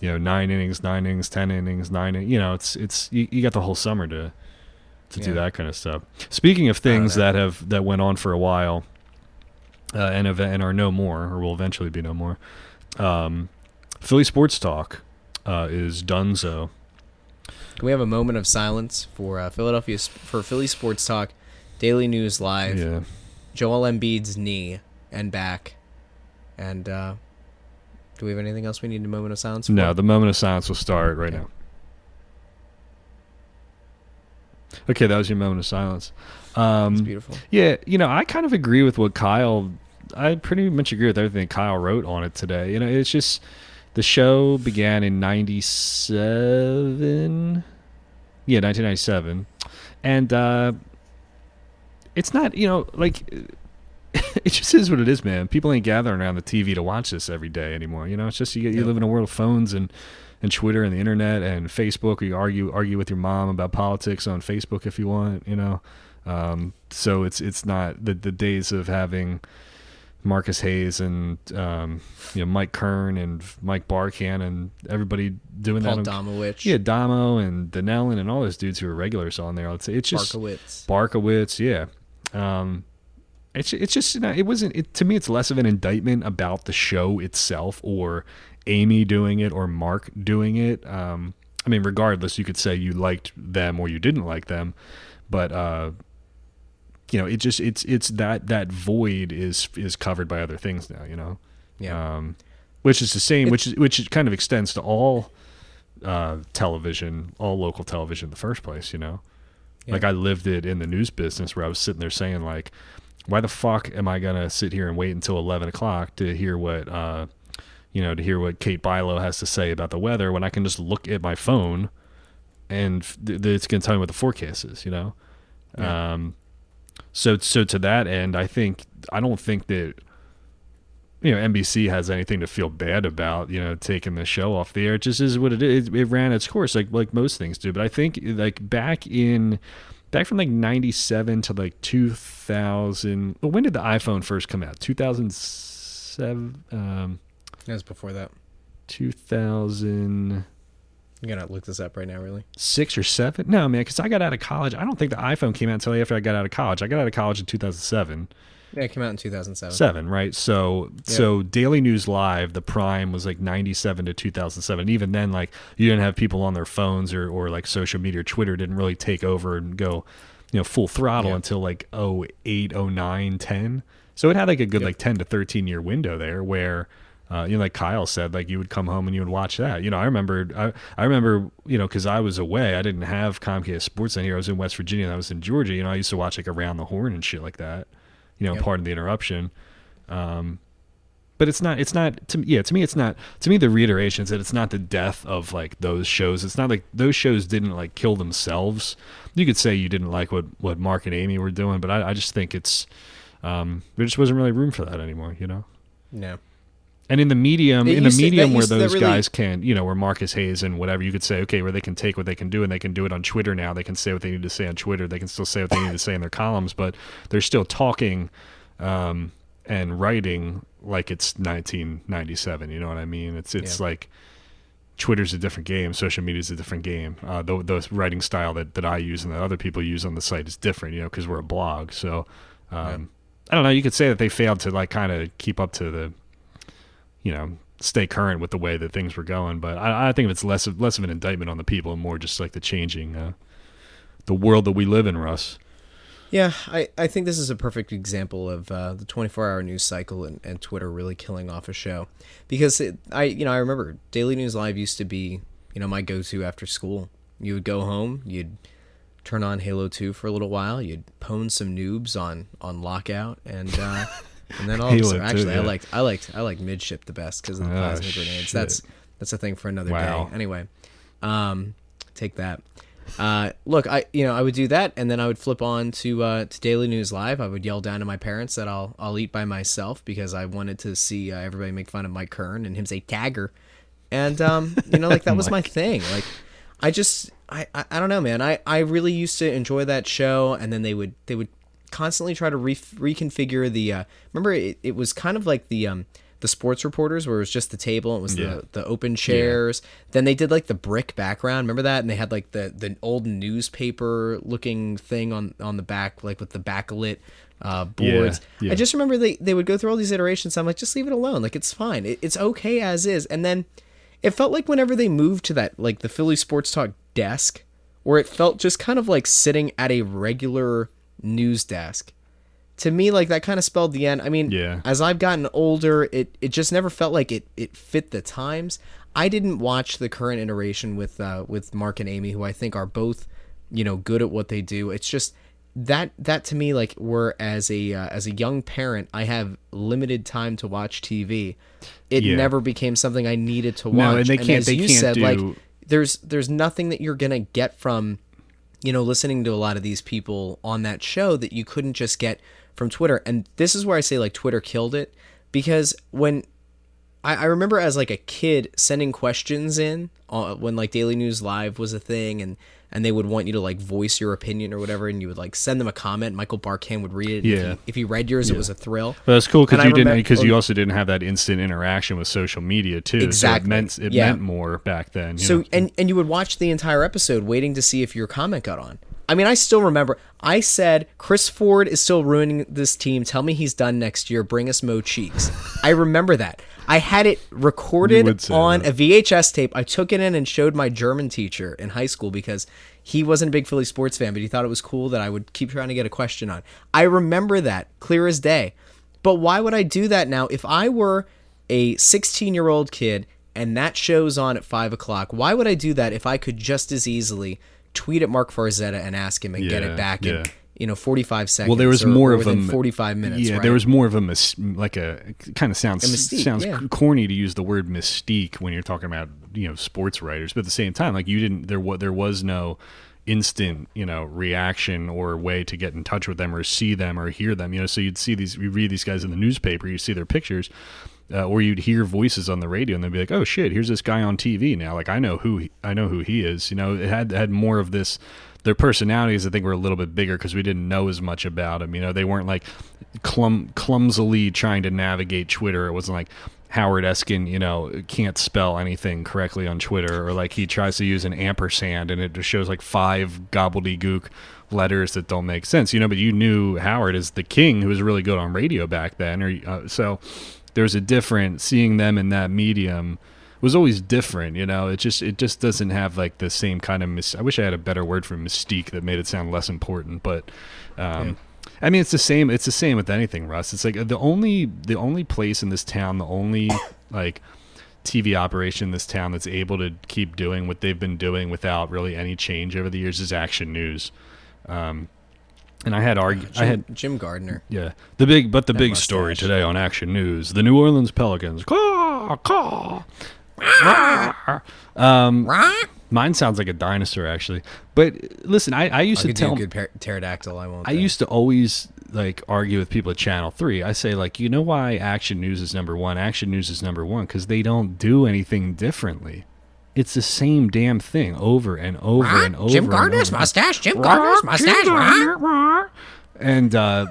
you know nine innings, nine innings, ten innings, nine. In, you know, it's it's you, you got the whole summer to to do that kind of stuff. Speaking of things that have that went on for a while uh, and ev- and are no more or will eventually be no more, um, Philly Sports Talk uh, is Dunzo. Can we have a moment of silence for uh, Philadelphia for Philly Sports Talk, Daily News Live, Yeah, Joel Embiid's knee and back, and uh, do we have anything else we need a moment of silence for? no, the moment of silence will start right Okay. now. Okay, that was your moment of silence. Um, it's beautiful. Yeah, you know, I kind of agree with what Kyle. I pretty much agree with everything Kyle wrote on it today. You know, it's just the show began in '97. Yeah, 1997, and uh, it's not. You know, like it just is what it is, man. People ain't gathering around the TV to watch this every day anymore. You know, it's just you, you live in a world of phones and and Twitter and the internet and Facebook. Or You argue argue with your mom about politics on Facebook if you want. You know, um, so it's it's not the the days of having Marcus Hayes and um, you know Mike Kern and Mike Barkann and everybody doing Paul that. on- Domowitch, yeah, Damo and Danellen and all those dudes who are regulars on there. I'd say it's just Barkowitz. Barkowitz, yeah. Um, it's it's just you know, it wasn't it, to me. It's less of an indictment about the show itself or Amy doing it or Mark doing it. Um, I mean, regardless, you could say you liked them or you didn't like them, but uh, you know, it just it's it's that that void is is covered by other things now. You know, Yeah. um, which is the same, which is which it kind of extends to all uh, television, all local television in the first place. You know, Yeah. like I lived it in the news business where I was sitting there saying like, why the fuck am I gonna sit here and wait until eleven o'clock to hear what uh, you know, to hear what Kate Bilo has to say about the weather when I can just look at my phone and th- th- it's gonna tell me what the forecast is. You know. Yeah. Um, so so to that end, I think I don't think that you know NBC has anything to feel bad about. You know, taking the show off the air. It just is what it is. It ran its course like like most things do. But I think like back in back from like '97 to like 2000. Well, when did the iPhone first come out? 2007. Um, That was before that. 2000 I'm gonna look this up right now. Really? six or seven. No, man, because I got out of college. I don't think the iPhone came out until after I got out of college. I got out of college in 2007. Yeah, it came out in 2007. Seven, right? So, so Daily News Live, the prime was like 97 to 2007. Even then, like you didn't have people on their phones or, or like social media or Twitter didn't really take over and go, you know, full throttle until like 08, 09, 10. So it had like a good Yep. like 10 to 13 year window there where, uh, you know, like Kyle said, like you would come home and you would watch that. You know, I remember, I, I remember, you know, because I was away, I didn't have Comcast Sports then here. I was in West Virginia, and I was in Georgia. You know, I used to watch like Around the Horn and shit like that. You know, Yep. pardon the interruption. Um, but it's not. It's not. To, yeah, to me, it's not. To me, the reiteration is that it's not the death of like those shows. It's not like those shows didn't like kill themselves. You could say you didn't like what what Mark and Amy were doing, but I, I just think it's um, there just wasn't really room for that anymore. You know. No. And in the medium, It in the to- medium where to- that those really- guys can, you know, where Marcus Hayes and whatever, you could say, okay, where they can take what they can do and they can do it on Twitter now. They can say what they need to say on Twitter. They can still say what they need to say in their columns, but they're still talking um, and writing like it's 1997. You know what I mean? It's it's Yeah. like Twitter's a different game. Social media is a different game. Uh, the, the writing style that, that I use and that other people use on the site is different, you know, because we're a blog. So um, I don't know. You could say that they failed to like kind of keep up to the, you know, stay current with the way that things were going. But I, I think it's less of less of an indictment on the people and more just like the changing, uh, the world that we live in, Russ. Yeah, I, I think this is a perfect example of uh, the 24 hour news cycle and, and Twitter really killing off a show. Because it, I you know I remember Daily News Live used to be you know my go to after school. You would go home, you'd turn on Halo 2 for a little while, you'd pwn some noobs on on lockout, and uh, and then all of a sudden, actually I yeah. liked I liked I liked midship the best because of the Oh, plasma grenades. shit. That's that's a thing for another Wow. day. Anyway, um, take that. Uh, look, I you know I would do that, and then I would flip on to uh, to Daily News Live. I would yell down to my parents that I'll I'll eat by myself because I wanted to see uh, everybody make fun of Mike Kern and him say tagger, and um, you know like that was my thing. Like I just I, I I don't know, man. I I really used to enjoy that show, and then they would they would constantly try to re- reconfigure the. Uh, remember, it, it was kind of like the um the sports reporters where it was just the table. It was Yeah. the the open chairs. Then they did like the brick background. Remember that? And they had like the the old newspaper looking thing on on the back, like with the backlit uh, boards. yeah. I just remember they they would go through all these iterations. I'm like, just leave it alone. Like it's fine. It, it's okay as is. And then it felt like whenever they moved to that like the Philly Sports Talk desk, where it felt just kind of like sitting at a regular news desk. To me, like that kind of spelled the end. I mean, Yeah. as I've gotten older, it it just never felt like it it fit the times. I didn't watch the current iteration with uh, with Mark and Amy, who I think are both, you know, good at what they do. It's just that that to me, like, where as a uh, as a young parent, I have limited time to watch TV. It Yeah. never became something I needed to watch. No, and they can't- as they you can't said, do- like, there's there's nothing that you're gonna get from you know, listening to a lot of these people on that show that you couldn't just get from Twitter. And this is where I say like Twitter killed it because when I, I remember as like a kid sending questions in uh, when like Daily News Live was a thing and and they would want you to like voice your opinion or whatever and you would like send them a comment. Michael Barkann would read it. and If Yeah. he, if he read yours, it was a thrill. That's cool because you didn't because you also didn't have that instant interaction with social media too. Exactly. So it meant it Yeah. meant more back then. you So know? and and you would watch the entire episode waiting to see if your comment got on. I mean, I still remember. I said Chris Ford is still ruining this team. Tell me he's done next year. Bring us Mo Cheeks. I remember that. I had it recorded on that. a VHS tape. I took it in and showed my German teacher in high school because he wasn't a big Philly sports fan, but he thought it was cool that I would keep trying to get a question on. I remember that clear as day. But why would I do that now? If I were a 16 year old kid and that show's on at 5 o'clock, why would I do that if I could just as easily tweet at Marc Farzetta and ask him and get it back yeah. in, you know, 45 seconds? well, there was or- more or of a 45 minutes. Yeah, right? there was more of a mis- like a kind of sounds mystique, sounds yeah. corny to use the word mystique when you're talking about you know sports writers, but at the same time, like you didn't there was there was no instant you know reaction or way to get in touch with them or see them or hear them you know so you'd see these you read these guys in the newspaper you see their pictures uh, or you'd hear voices on the radio and they'd be like oh shit here's this guy on tv now. Like i know who he, i know who he is you know? It had had more of this their personalities i think were a little bit bigger because we didn't know as much about them you know? They weren't like clum- clumsily trying to navigate twitter. It wasn't like howard eskin you know can't spell anything correctly on twitter or like he tries to use an ampersand and it just shows like five gobbledygook letters that don't make sense you know? But you knew howard as the king who was really good on radio back then or uh, so there's a different seeing them in that medium was always different you know it just it just doesn't have like the same kind of mis- i wish i had a better word for mystique that made it sound less important but um I mean, it's the same. It's the same with anything, Russ. It's like the only the only place in this town, the only like TV operation in this town that's able to keep doing what they've been doing without really any change over the years is Action News. Um, and I had argue, Jim, I had Jim Gardner. yeah the big, but the That big story today on Action News: the New Orleans Pelicans. Caw, caw. Um, mine sounds like a dinosaur, actually. But listen, I, I used I to tell do a good par- pterodactyl. I won't. I used to always like argue with people at Channel Three. I say like, you know why Action News is number one? Action News is number one because they don't do anything differently. It's the same damn thing over and over and over. Jim Gardner's mustache. Jim Gardner's mustache. and uh,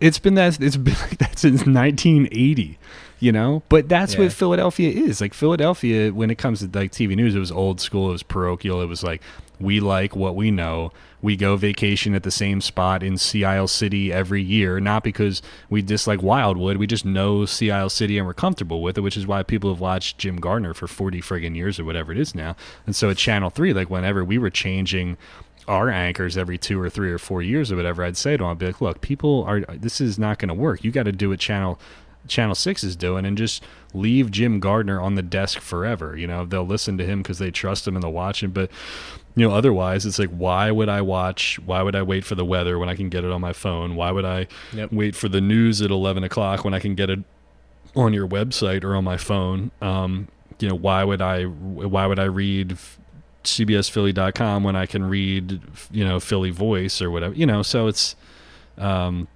it's been that it's been like that since 1980 you know but that's Yeah. what philadelphia is like philadelphia when it comes to like tv news it was old school it was parochial it was like we like what we know. We go vacation at the same spot in sea isle city every year not because we dislike wildwood. We just know sea isle city and we're comfortable with it which is why people have watched jim gardner for 40 friggin years or whatever it is now. And so at channel 3 like whenever we were changing our anchors every two or three or four years or whatever, I'd say to them, I'd be like, look, people are, this is not going to work. You got to do what channel, channel six is doing and just leave Jim Gardner on the desk forever. You know, they'll listen to him because they trust him and they'll watch him. But, you know, otherwise it's like, why would I watch, why would I wait for the weather when I can get it on my phone? Why would I Yep. wait for the news at 11 o'clock when I can get it on your website or on my phone? Um, you know, why would I, why would I read cbsphilly.com when I can read, you know, Philly Voice or whatever, you know, so it's, um,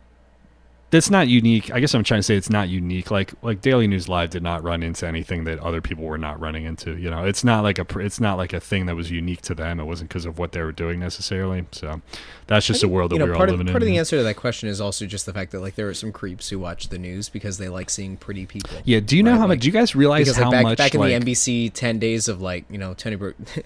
that's not unique. I guess I'm trying to say it's not unique. Like like Daily News Live did not run into anything that other people were not running into. You know, it's not like a it's not like a thing that was unique to them. It wasn't because of what they were doing necessarily. So that's just a world that you know, we're all part living of, part in. of the answer to that question is also just the fact that like there are some creeps who watch the news because they like seeing pretty people. yeah. Do you know Right, how much? Do you guys realize because how like back much back in like, the NBC ten days of like you know Tony Bro-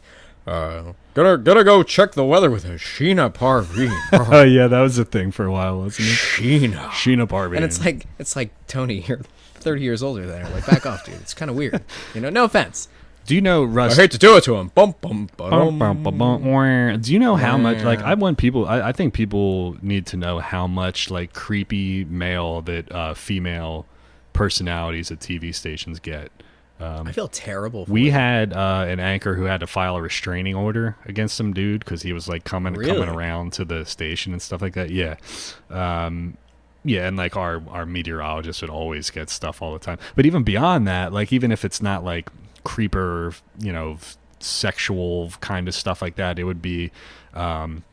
Uh, gotta gotta go check the weather with a Sheena Parveen. Oh yeah, that was a thing for a while, wasn't it? Sheena. Sheena Parveen. and it's like it's like Tony, you're thirty years older than her. Like back off, dude. It's kind of weird. You know, no offense. do you know Russ I Russ? hate to do it to him. Bum bum Bum, bum, bum, bum, wah. Do you know how much? Like. I want people. I, I think people need to know how much like creepy male that uh, female personalities at TV stations get. I feel terrible. For We it. had uh, an anchor who had to file a restraining order against some dude because he was like coming coming around to the station and stuff like that. Yeah, um, yeah, and like our our meteorologist would always get stuff all the time. But even beyond that, like even if it's not like creeper, you know, sexual kind of stuff like that, it would be um,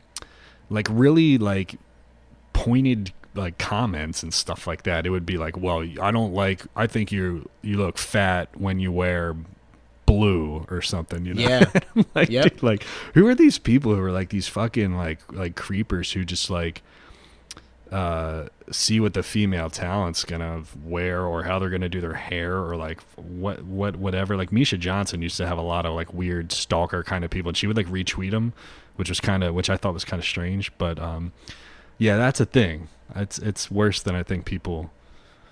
like really like pointed like comments and stuff like that. It would be like, "Well, I don't like. I think you you look fat when you wear blue or something." You know? Yeah. like, Yep. dude, like who are these people who are like these fucking like like creepers who just like uh see what the female talent's gonna wear or how they're gonna do their hair or like what what whatever like misha johnson used to have a lot of like weird stalker kind of people and she would like retweet them which was kind of which i thought was kind of strange but um yeah that's a thing it's it's worse than i think people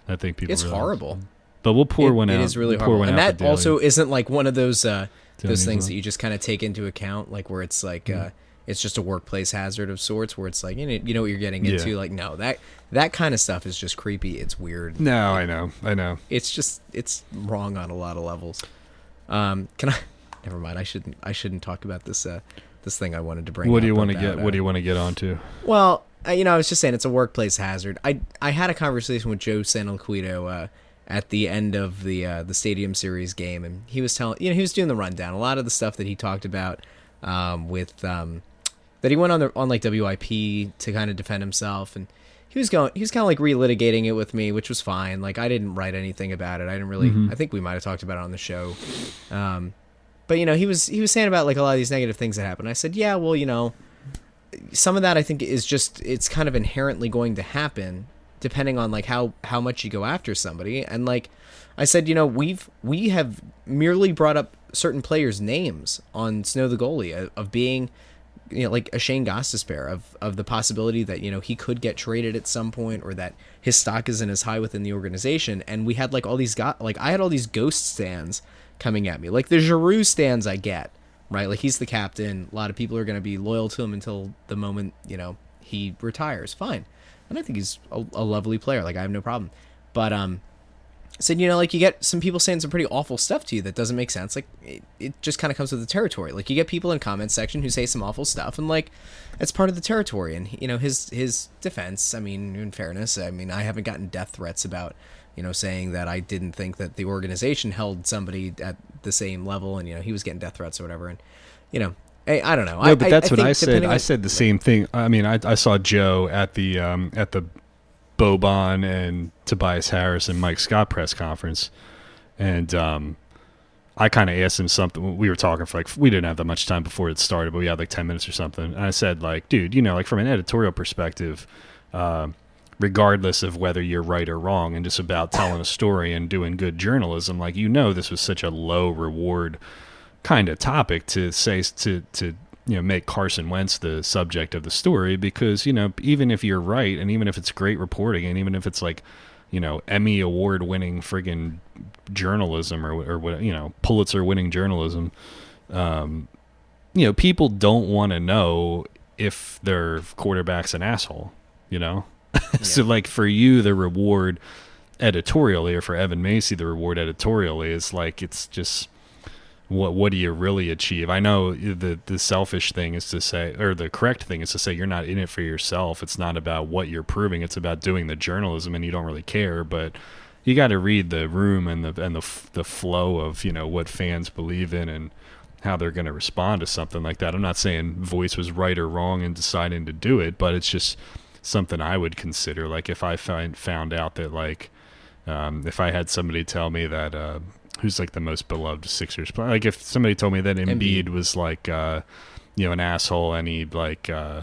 i think people It's realize. horrible. but we'll pour It- one out It is really We'll horrible, and out that also isn't like one of those uh, those things that you just kind of take into account, like where it's like Mm. uh, it's just a workplace hazard of sorts, where it's like you know, you know what you're getting Yeah. into. Like no, that that kind of stuff is just creepy. It's weird. no i know i know It's just it's wrong on a lot of levels. Um, can I? Never mind. I shouldn't. I shouldn't talk about this. Uh, this thing I wanted to bring. what do you want to get what do uh, you want to get onto Well, I, you know, I was just saying it's a workplace hazard. I I had a conversation with Joe Santoliquito uh, at the end of the uh, the Stadium Series game, and he was telling you know he was doing the rundown. A lot of the stuff that he talked about um, with um, that he went on the on like WIP to kind of defend himself, and he was going he was kind of like relitigating it with me, which was fine. Like I didn't write anything about it. I didn't really. I think we might have talked about it on the show. Um, but you know, he was he was saying about like a lot of these negative things that happened. I said, yeah, well, you know, some of that I think is just it's kind of inherently going to happen depending on like how how much you go after somebody. And like I said you know we've we have merely brought up certain players names on Snow the goalie of, of being you know like a Shane Gostisbehere of of the possibility that you know he could get traded at some point or that his stock isn't as high within the organization. And we had like all these got like I had all these ghost stands coming at me. Like the Giroux stands I get right? Like he's the captain. A lot of people are going to be loyal to him until the moment you know he retires. Fine, and I think he's a, a lovely player. Like I have no problem, but um, said you know like you get some people saying some pretty awful stuff to you that doesn't make sense. Like it, it just kind of comes with the territory. Like you get people in comments section who say some awful stuff, and like it's part of the territory. And you know his his defense. I mean, in fairness, I mean I haven't gotten death threats about you know saying that I didn't think that the organization held somebody at the same level, and you know he was getting death threats or whatever, and you know. I, I don't know. No, but that's what think I said. I said the same thing. I mean, I, I saw Joe at the um, at the Boban and Tobias Harris and Mike Scott press conference, and um, I kind of asked him something. We were talking for like we didn't have that much time before it started, but we had like ten minutes or something. And I said, like, dude, you know, like from an editorial perspective, um, regardless of whether you're right or wrong, and just about telling a story and doing good journalism, like you know, this was such a low reward kind of topic to say to to you know make Carson Wentz the subject of the story because you know even if you're right and even if it's great reporting and even if it's like you know Emmy award winning friggin' journalism or or you know Pulitzer winning journalism um you know people don't want to know if their quarterback's an asshole you know so like for you the reward editorially or for Evan Macy the reward editorially is like it's just what what do you really achieve? I know the the selfish thing is to say, or the correct thing is to say, you're not in it for yourself. It's not about what you're proving. It's about doing the journalism, and you don't really care. But you got to read the room and the and the the flow of you know what fans believe in and how they're going to respond to something like that. I'm not saying Voice was right or wrong in deciding to do it, but it's just something I would consider. Like if I find found out that like um, if I had somebody tell me that uh, who's like the most beloved Sixers player, like if somebody told me that Embiid, Embiid. was like uh, you know an asshole and he like uh,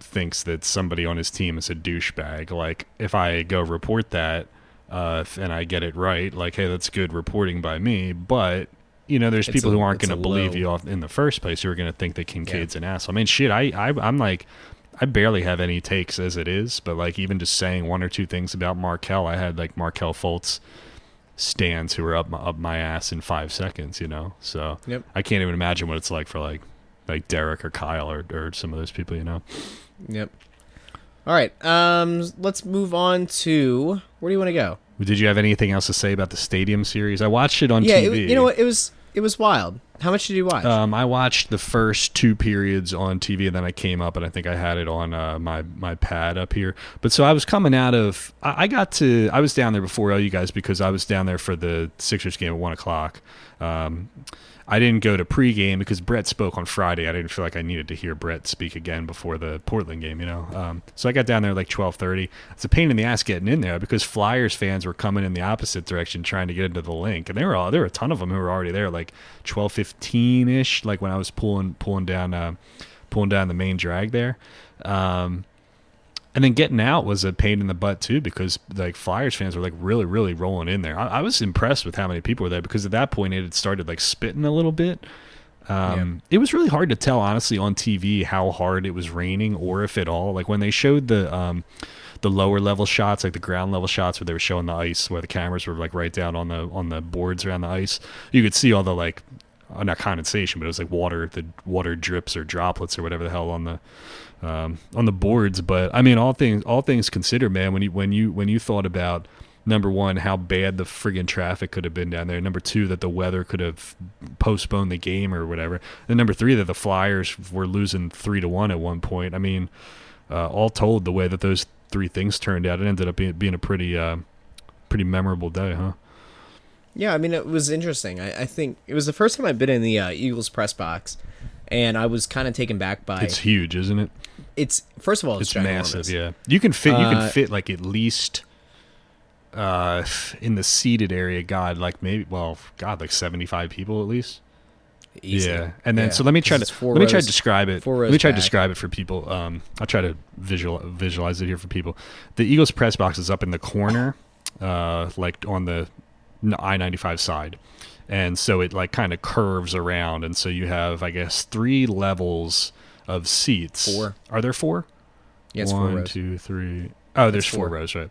thinks that somebody on his team is a douchebag, like if I go report that uh, and I get it right, like hey, that's good reporting by me, but you know, there's It's people a- who aren't going to believe you in the first place who are going to think that Kinkead's an asshole. I mean, shit, I, I I'm like, I barely have any takes as it is, but like even just saying one or two things about Markelle, I had like Markelle Fultz stands who were up my, up my ass in five seconds, you know. So Yep. I can't even imagine what it's like for like like Derek or Kyle or, or some of those people, you know. Yep. All right. Um, let's move on to where do you want to go? Did you have anything else to say about the Stadium series? I watched it on yeah, TV. it, you know what? It was it was wild. How much did you watch? Um, I watched the first two periods on TV, and then I came up, and I think I had it on uh, my my pad up here. But so I was coming out of, I, I got to, I was down there before all you guys because I was down there for the Sixers game at one o'clock. Um, I didn't go to pregame because Brett spoke on Friday. I didn't feel like I needed to hear Brett speak again before the Portland game, you know. Um, so I got down there like twelve thirty. It's a pain in the ass getting in there because Flyers fans were coming in the opposite direction trying to get into the Linc, and there were all there were a ton of them who were already there, like twelve fifteen ish, like when I was pulling pulling down uh, pulling down the main drag there. Um, and then getting out was a pain in the butt too because like Flyers fans were like really really rolling in there. I, I was impressed with how many people were there because at that point it had started like spitting a little bit. Um, It was really hard to tell honestly on TV how hard it was raining or if at all. Like when they showed the um, the lower level shots, like the ground level shots where they were showing the ice, where the cameras were like right down on the on the boards around the ice, you could see all the like uh, not condensation, but it was like water, the water drips or droplets or whatever the hell on the um, on the boards. But I mean, all things all things considered, man, when you when you when you thought about number one, how bad the friggin' traffic could have been down there. Number two, that the weather could have postponed the game or whatever. And number three, that the Flyers were losing three to one at one point. I mean, uh, all told, the way that those three things turned out, it ended up being, being a pretty uh, pretty memorable day, huh? Yeah, I mean it was interesting. I, I think it was the first time I've been in the uh, Eagles press box, and I was kind of taken back by It's huge, isn't it? It's first of all it's, It's massive. Yeah, you can fit. You Uh, can fit like at least uh in the seated area. God, like maybe well, God, like seventy five people at least. Easily. Yeah, and then Yeah, so let me try to let me try to describe it. Let me try to describe it for people. Um, I'll try to visual visualize it here for people. The Eagles press box is up in the corner, uh, like on the I ninety five side, and so it like kind of curves around, and so you have I guess three levels of seats. Four. Are there four? Yeah, it's four One, rows. two, three. Oh, there's four. four. rows, right?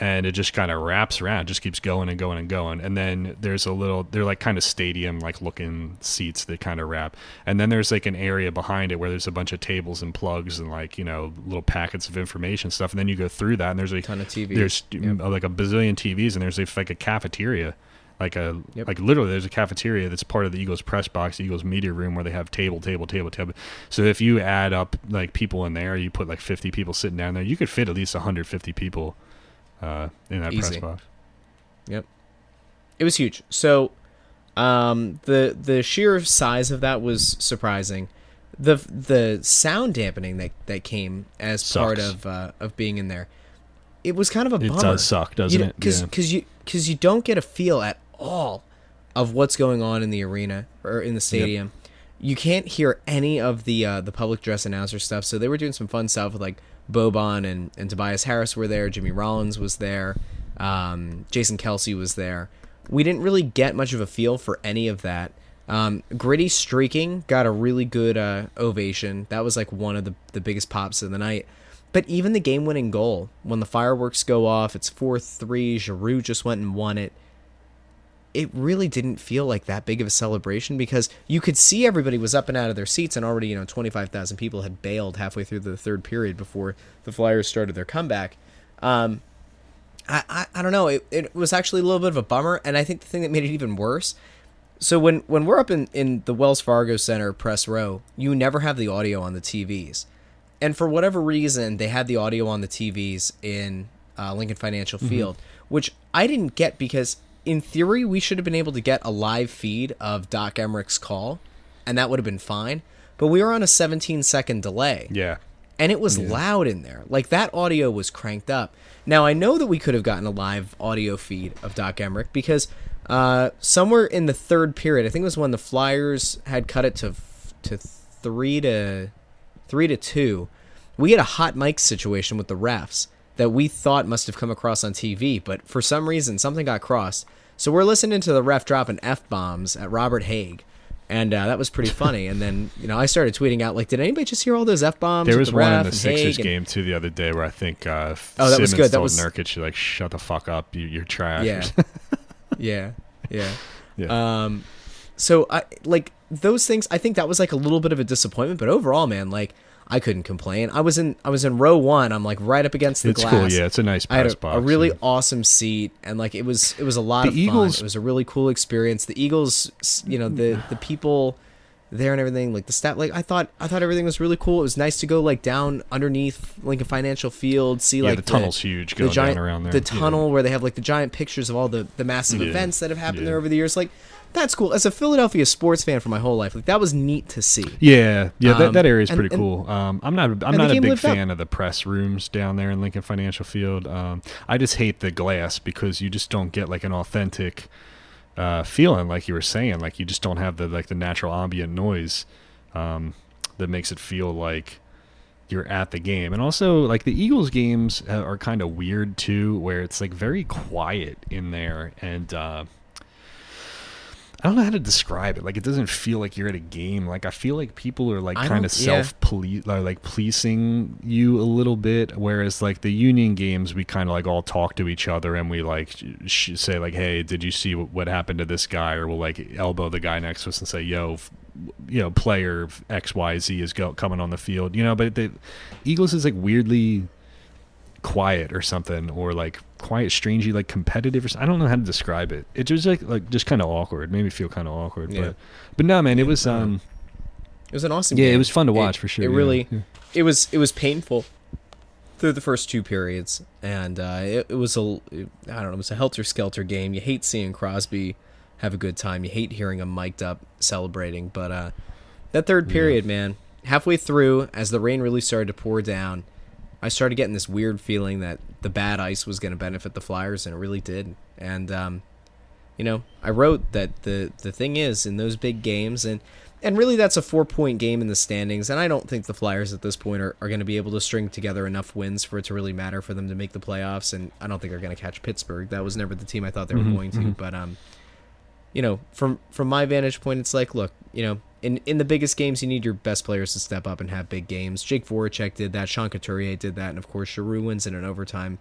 and it just kind of wraps around, just keeps going and going and going. And then there's a little, they're like kind of stadium like looking seats that kind of wrap. And then there's like an area behind it where there's a bunch of tables and plugs and like you know little packets of information stuff. And then you go through that, and there's a Ton of TVs. There's Yep. uh, like a bazillion TVs, and there's like a cafeteria. Like a Yep. like literally, there's a cafeteria that's part of the Eagles press box, the Eagles media room, where they have table, table, table, table. So if you add up like people in there, you put like 50 people sitting down there, you could fit at least 150 people uh, in that Easy. press box. Yep, it was huge. So, um, the the sheer size of that was surprising. The the sound dampening that that came as part of uh, of being in there, it was kind of a It does suck, doesn't it? Because Yeah. because you because you don't get a feel at all of what's going on in the arena or in the stadium. You can't hear any of the uh, the public dress announcer stuff. So they were doing some fun stuff with like Boban and, and Tobias Harris were there. Jimmy Rollins was there. Um, Jason Kelce was there. We didn't really get much of a feel for any of that. Um, Gritty streaking got a really good uh, ovation. That was like one of the, the biggest pops of the night. But even the game winning goal, when the fireworks go off, it's 4 3, Giroux just went and won it. It really didn't feel like that big of a celebration because you could see everybody was up and out of their seats, and already, you know, 25,000 people had bailed halfway through the third period before the Flyers started their comeback. Um, I, I, I don't know. It, it was actually a little bit of a bummer, and I think the thing that made it even worse. So when when we're up in, in the Wells Fargo Center press row, you never have the audio on the TVs, and for whatever reason, they had the audio on the TVs in uh, Lincoln Financial Field, which I didn't get because in theory we should have been able to get a live feed of Doc Emrick's call, and that would have been fine. But we were on a 17 second delay Yeah. and it was loud in there. Like that audio was cranked up. Now I know that we could have gotten a live audio feed of Doc Emmerich because uh, somewhere in the third period, I think it was when the Flyers had cut it to f- to three to three to two. We had a hot mic situation with the refs that we thought must have come across on TV, but for some reason something got crossed. So we're listening to the ref dropping f bombs at Robert Hagg. And uh, that was pretty funny. And then, you know, I started tweeting out, like, did anybody just hear all those f bombs? There was the one in the Sixers and- game too the other day where I think uh, Oh, that was Simmons good. That was- Nurkic, like, shut the fuck up, you, you're trash. Yeah. yeah. Yeah. yeah. Um, so I like those things. I think that was like a little bit of a disappointment, but overall, man, like I couldn't complain. I was in I was in row one. I'm like right up against the it's glass. cool. Yeah, it's a nice I had press a, box. a really yeah. awesome seat, and like it was it was a lot The of Eagles- fun. It was a really cool experience. The Eagles, you know, the the people there and everything, like the stat, like I thought I thought everything was really cool. It was nice to go like down underneath Lincoln Financial Field, see yeah, like the tunnel's huge the going giant around there. the Yeah. tunnel where they have like the giant pictures of all the the massive Yeah. events that have happened Yeah. there over the years. Like that's cool. As a Philadelphia sports fan for my whole life, like that was neat to see. Yeah, yeah, that, Um, that area is pretty and- cool. Um, I'm not, I'm not a big lived up. fan of the press rooms down there in Lincoln Financial Field. Um, I just hate the glass because you just don't get like an authentic uh, feeling, like you were saying. Like you just don't have the like the natural ambient noise um, that makes it feel like you're at the game. And also, like the Eagles games uh, are kind of weird too, where it's like very quiet in there and. Uh, I don't know how to describe it. Like it doesn't feel like you're at a game. Like I feel like people are like kind of yeah. self police, uh, like policing you a little bit. Whereas like the Union games, we kind of like all talk to each other and we like sh- say like, "Hey, did you see what, what happened to this guy?" Or we'll like elbow the guy next to us and say, "Yo, f- you know, player X Y Z is go- coming on the field." You know, but the Eagles is like weirdly quiet or something or like quiet strangely like competitive or something. I don't know how to describe it. It was like like just kind of awkward. Made me feel kind of awkward. Yeah. But but no man, it was uh, um It was an awesome. Game. Yeah, game. it was fun to watch It- for sure. It yeah. really, Yeah. it was it was painful through the first two periods, and uh, it, it was a I don't know, it was a helter skelter game. You hate seeing Crosby have a good time. You hate hearing him mic'd up celebrating, but uh, that third period, man, halfway through, as the rain really started to pour down, I started getting this weird feeling that the bad ice was going to benefit the Flyers, and it really did. And um, you know, I wrote that the the thing is in those big games, and and really that's a four point game in the standings, and I don't think the Flyers at this point are, are going to be able to string together enough wins for it to really matter for them to make the playoffs, and I don't think they're going to catch Pittsburgh. That was never the team I thought they were going to, but um, you know, from from my vantage point, it's like, look, you know, in in the biggest games, you need your best players to step up and have big games. Jake Voracek did that, Sean Couturier did that, and of course, Giroux wins in an overtime.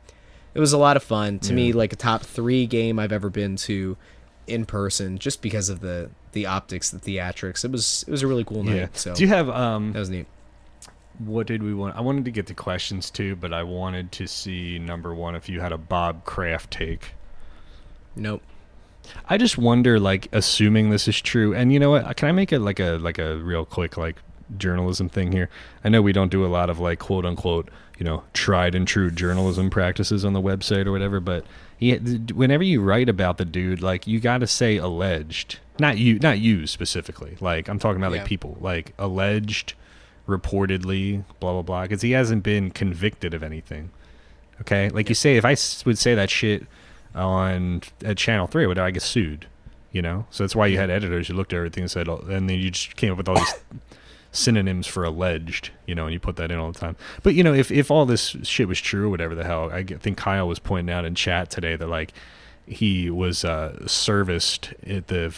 it was a lot of fun. To me, like a top three game I've ever been to in person, just because of the the optics, the theatrics. It was it was a really cool night. Yeah. So Do you have um? that was neat. What did we want? I wanted to get the questions too, but I wanted to see number one if you had a Bob Kraft take. Nope. I just wonder, like, assuming this is true, and you know what? Can I make it like a like a real quick like journalism thing here? I know we don't do a lot of like quote unquote, you know, tried and true journalism practices on the website or whatever, but he, whenever you write about the dude, like, you got to say alleged, not you, not you specifically. Like, I'm talking about Yeah. like people, like alleged, reportedly, blah blah blah, because he hasn't been convicted of anything. Okay, like you say, if I would say that shit on at Channel Three, would I get sued? You know, so that's why you had editors You looked at everything and said, oh, and then you just came up with all these synonyms for alleged, you know, and you put that in all the time. But you know, if if all this shit was true, whatever the hell, I think Kyle was pointing out in chat today that like he was uh, serviced at the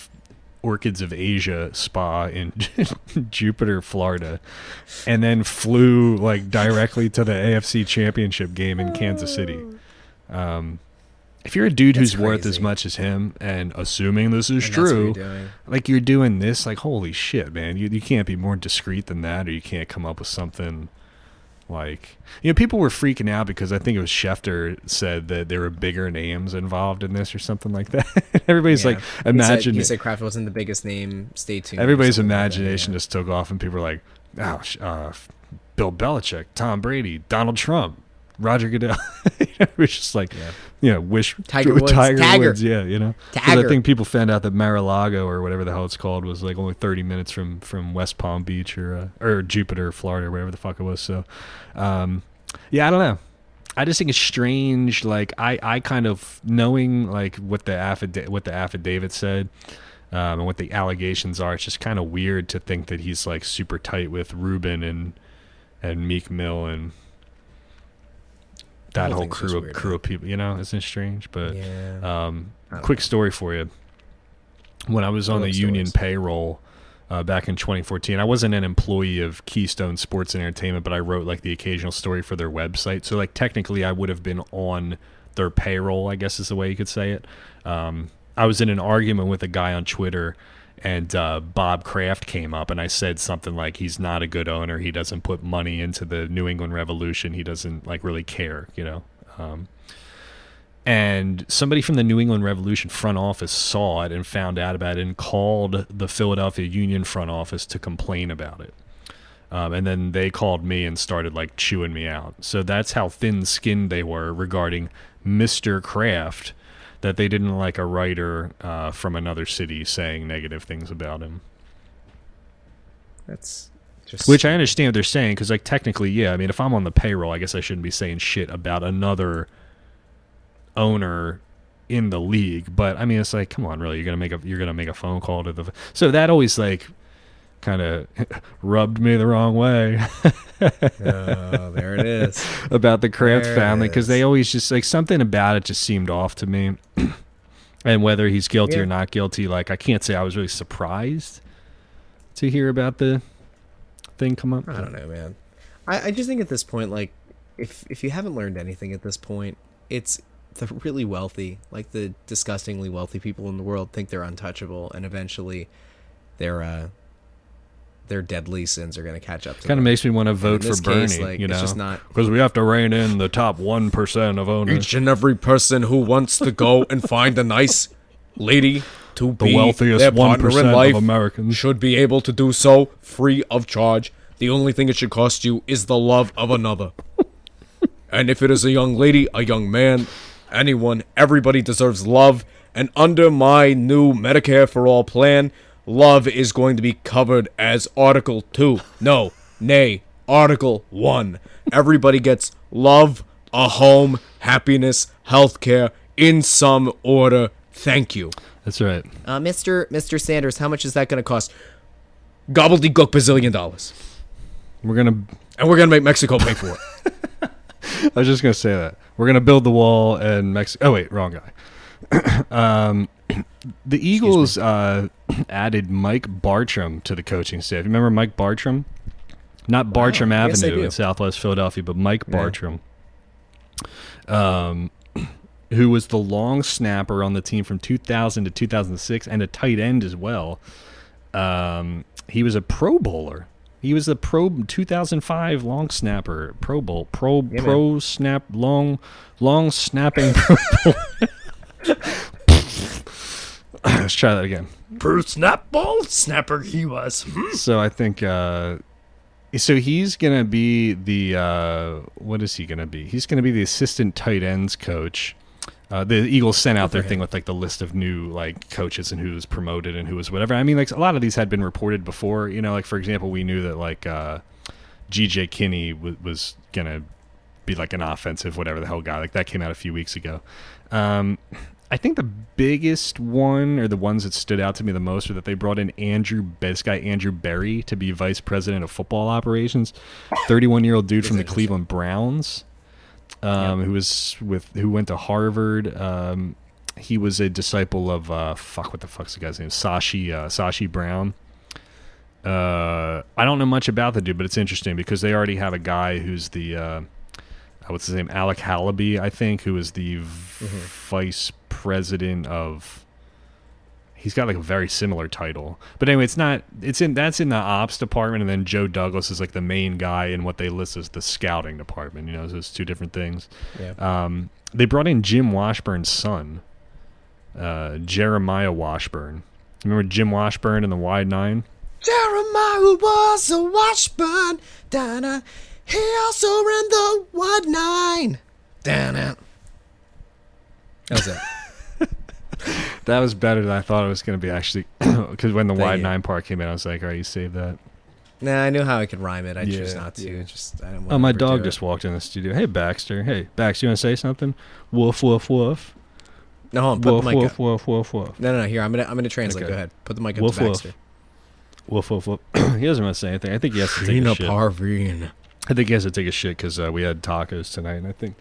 Orchids of Asia spa in Jupiter, Florida, and then flew like directly to the AFC Championship game in Kansas City. Um, if you're a dude That's who's worth as much as him, and assuming this is And true, you're like you're doing this, like holy shit, man, you you can't be more discreet than that, or you can't come up with something like you know people were freaking out because I think it was Schefter said that there were bigger names involved in this or something like that. Everybody's Yeah. like, He said- imagine He said Kraft wasn't the biggest name. Stay tuned. Everybody's something like that, imagination yeah. just took off, and people were like, "Oh, uh, Bill Belichick, Tom Brady, Donald Trump, Roger Goodell." You know, it was just like, Yeah. you know, wish Tiger Woods. Tiger. Woods, yeah, you know. 'Cause I think people found out that Mar-a-Lago or whatever the hell it's called was like only 30 minutes from from West Palm Beach or uh, or Jupiter, Florida, or wherever the fuck it was. So, um, yeah, I don't know. I just think it's strange. Like I, I kind of knowing like what the affidavit, what the affidavit said, um, and what the allegations are. It's just kind of weird to think that he's like super tight with Rubin and and Meek Mill and that whole whole thing's just crew of, crew of people. You know, isn't strange? But Yeah. um, I quick story for you. When I was I on the union stories. payroll uh, back in 2014, I wasn't an employee of Keystone Sports and Entertainment, but I wrote like the occasional story for their website. So like technically, I would have been on their payroll. I guess is the way you could say it. Um, I was in an argument with a guy on Twitter. And uh, Bob Kraft came up, and I said something like, "He's not a good owner. He doesn't put money into the New England Revolution. He doesn't like really care, you know." Um, and somebody from the New England Revolution front office saw it and found out about it and called the Philadelphia Union front office to complain about it. Um, and then they called me and started like chewing me out. So that's how thin-skinned they were regarding Mr. Kraft, that they didn't like a writer uh, from another city saying negative things about him. That's just Which I understand what they're saying because, like, technically, yeah. I mean, if I'm on the payroll, I guess I shouldn't be saying shit about another owner in the league. But I mean, it's like, come on, really? You're gonna make a you're gonna make a phone call to the so that always like kind of rubbed me the wrong way Oh, there it is. about the it family because they always just like something about it just seemed off to me. and whether he's guilty Yeah. or not guilty, like I can't say I was really surprised to hear about the thing come up. I don't know, man. I, I just think at this point, like, if if you haven't learned anything at this point, it's the really wealthy, like the disgustingly wealthy people in the world think they're untouchable, and eventually, their uh, their deadly sins are going to catch up to it. Kind of makes me want to vote for Bernie. case, like, you it's know, just not- because we have to rein in the top one percent of owners. Each and every person who wants to go and find a nice lady to The be wealthiest their one partner in life of Americans. should be able to do so free of charge. The only thing it should cost you is the love of another. and if it is a young lady, a young man, anyone, everybody deserves love. And under my new Medicare for All plan, love is going to be covered as Article 2. No, nay, Article 1. Everybody gets love, a home, happiness, healthcare in some order. Thank you. That's right. Uh, Mister Mister Sanders, how much is that going to cost? Gobbledygook bazillion dollars. We're gonna. And we're gonna make Mexico pay for it. I was just gonna say that we're gonna build the wall and Mexico. Oh wait, wrong guy. um, the Eagles uh, added Mike Bartrum to the coaching staff. You remember Mike Bartrum? Not Bartram I Avenue in Southwest Philadelphia, but Mike Yeah. Bartrum. Um, who was the long snapper on the team from 2000 to 2006 and a tight end as well. Um, he was a Pro Bowler. He was the Pro 2005 long snapper, Pro Bowl, Pro Pro snap long long snapping Pro Bowl. Let's try that again. Pro snap ball snapper he was. Hmm. So I think uh so he's gonna be the uh what is he gonna be? He's gonna be the assistant tight ends coach. Uh, the Eagles sent out their thing with like the list of new like coaches and who was promoted and who was whatever. I mean, like a lot of these had been reported before. You know, like for example, we knew that like uh, G.J. Kinney w- was gonna be like an offensive whatever the hell guy. Like that came out a few weeks ago. Um, I think the biggest one, or the ones that stood out to me the most, were that they brought in Andrew, this guy Andrew Berry, to be vice president of football operations. Thirty-one-year-old dude from the Cleveland Browns, um, who was with who went to Harvard. Um, he was a disciple of uh, fuck, what the fuck's the guy's name? Sashi uh, Sashi Brown. Uh, I don't know much about the dude, but it's interesting because they already have a guy who's the uh, what's his name, Alec Halaby, I think, who is the v- vice president of. He's got like a very similar title, but anyway, it's not. It's in that's in the ops department, and then Joe Douglas is like the main guy in what they list as the scouting department. You know, so it's two different things. Yeah. Um, they brought in Jim Washburn's son, uh, Jeremiah Washburn. Remember Jim Washburn in the Wide Nine? Jeremiah was a Washburn. Dana. He also ran the Wide Nine. Dana. How's that? Was it. that was better than I thought it was going to be actually. Because when the Thank Wide you. Nine part came in, I was like, "All right, you save that." Nah, I knew how I could rhyme it. I choose not to. yeah. Just I don't Oh, my dog overdo it. just walked in the studio. Hey, Baxter. Hey, Baxter, you want to say something? Woof, woof, woof. No, hold on, put Woof, the mic woof, up. woof, woof, woof. No, no, no. Here, I'm gonna I'm gonna translate. Okay. Go ahead. Put the mic up Woof, to woof. Baxter. Woof, woof, woof. he doesn't want to say anything. I think he has to take a shit. Parveen. I think he has to take a shit because uh, we had tacos tonight, and I think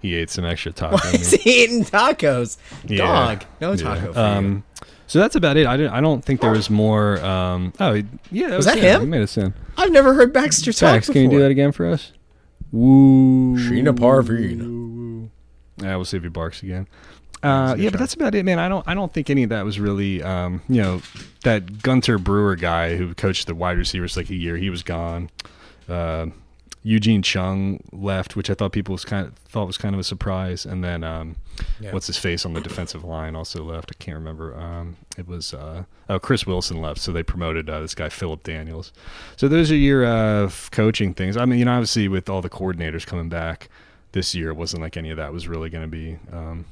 he ate some extra tacos. Why is he eating tacos? Yeah. Dog. No Yeah. taco for you. Um, so that's about it. I didn't. I don't think there was more. Um, oh, yeah. That Was that him? him? He made a sound. I've never heard Baxter talk Bax, before. can you do that again for us? Woo. Sheena Parveen. Yeah, we'll see if he barks again. Uh, yeah, but that's about it, man. I don't, I don't think any of that was really, um, you know, that Gunter Brewer guy who coached the wide receivers like a year. He was gone. Uh, Eugene Chung left, which I thought people was kind of thought was kind of a surprise. And then, um, Yeah. what's his face on the defensive line also left. I can't remember. Um, it was uh, oh Chris Wilson left, so they promoted uh, this guy Phillip Daniels. So those are your uh, coaching things. I mean, you know, obviously with all the coordinators coming back this year, it wasn't like any of that was really going to be um,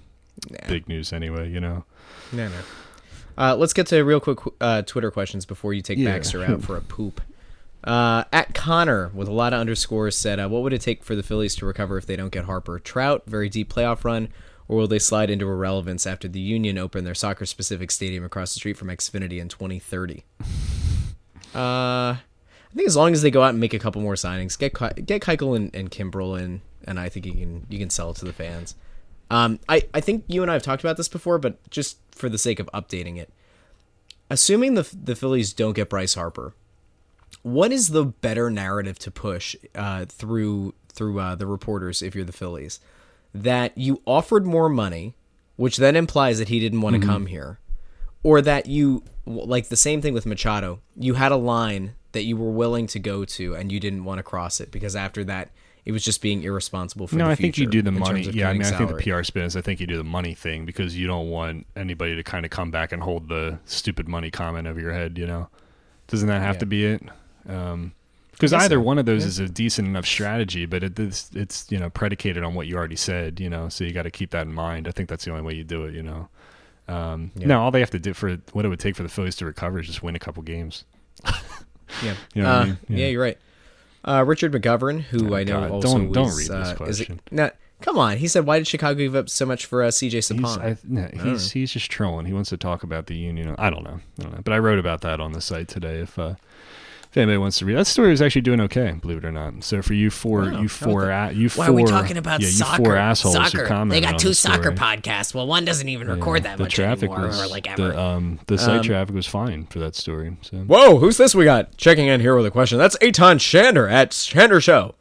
big news anyway. You know. No, no. Uh, let's get to real quick uh, Twitter questions before you take Yeah. Baxter out for a poop. Uh, at Connor with a lot of underscores said, uh, "What would it take for the Phillies to recover if they don't get Harper? Trout, very deep playoff run, or will they slide into irrelevance after the Union open their soccer-specific stadium across the street from Xfinity in 2030?" Uh, I think as long as they go out and make a couple more signings, get get Keuchel and, and Kimbrel in, and I think you can you can sell it to the fans. Um, I I think you and I have talked about this before, but just for the sake of updating it, assuming the the Phillies don't get Bryce Harper, what is the better narrative to push uh, through through uh, the reporters if you're the Phillies? That you offered more money, which then implies that he didn't want to come here, or that you like the same thing with Machado. You had a line that you were willing to go to, and you didn't want to cross it because after that, it was just being irresponsible for No, the I think you do the money. Yeah, I mean, committing I think the. PR spin is I think you do the money thing because you don't want anybody to kind of come back and hold the stupid money comment over your head. You know, doesn't that have Yeah. to be it? Um, because either so. one of those is a decent enough strategy, but it, it's it's you know predicated on what you already said. You know, so you got to keep that in mind. I think that's the only way you do it. You know. Um, No, all they have to do for what it would take for the Phillies to recover is just win a couple games. Yeah, You know what I Uh, mean? yeah. Yeah. you're right. Uh, Richard McGovern, who Oh, I know God. also Don't- don't was, read this uh, question. not- come on, he said, "Why did Chicago give up so much for uh, CJ He's, I, no, he's he's just trolling. He wants to talk about the union. I don't know. I don't know. But I wrote about that on the site today. If uh, if anybody wants to read, that story is actually doing okay, believe it or not. So for you four, you four, a, you Why four, are we talking about yeah, soccer? you four assholes soccer. commented They got two the soccer podcasts. Well, one doesn't even record that the much traffic anymore, was or like ever. the um the site traffic was fine for that story. So Whoa, who's this we got checking in here with a question? That's Aton Shander at Shander Show.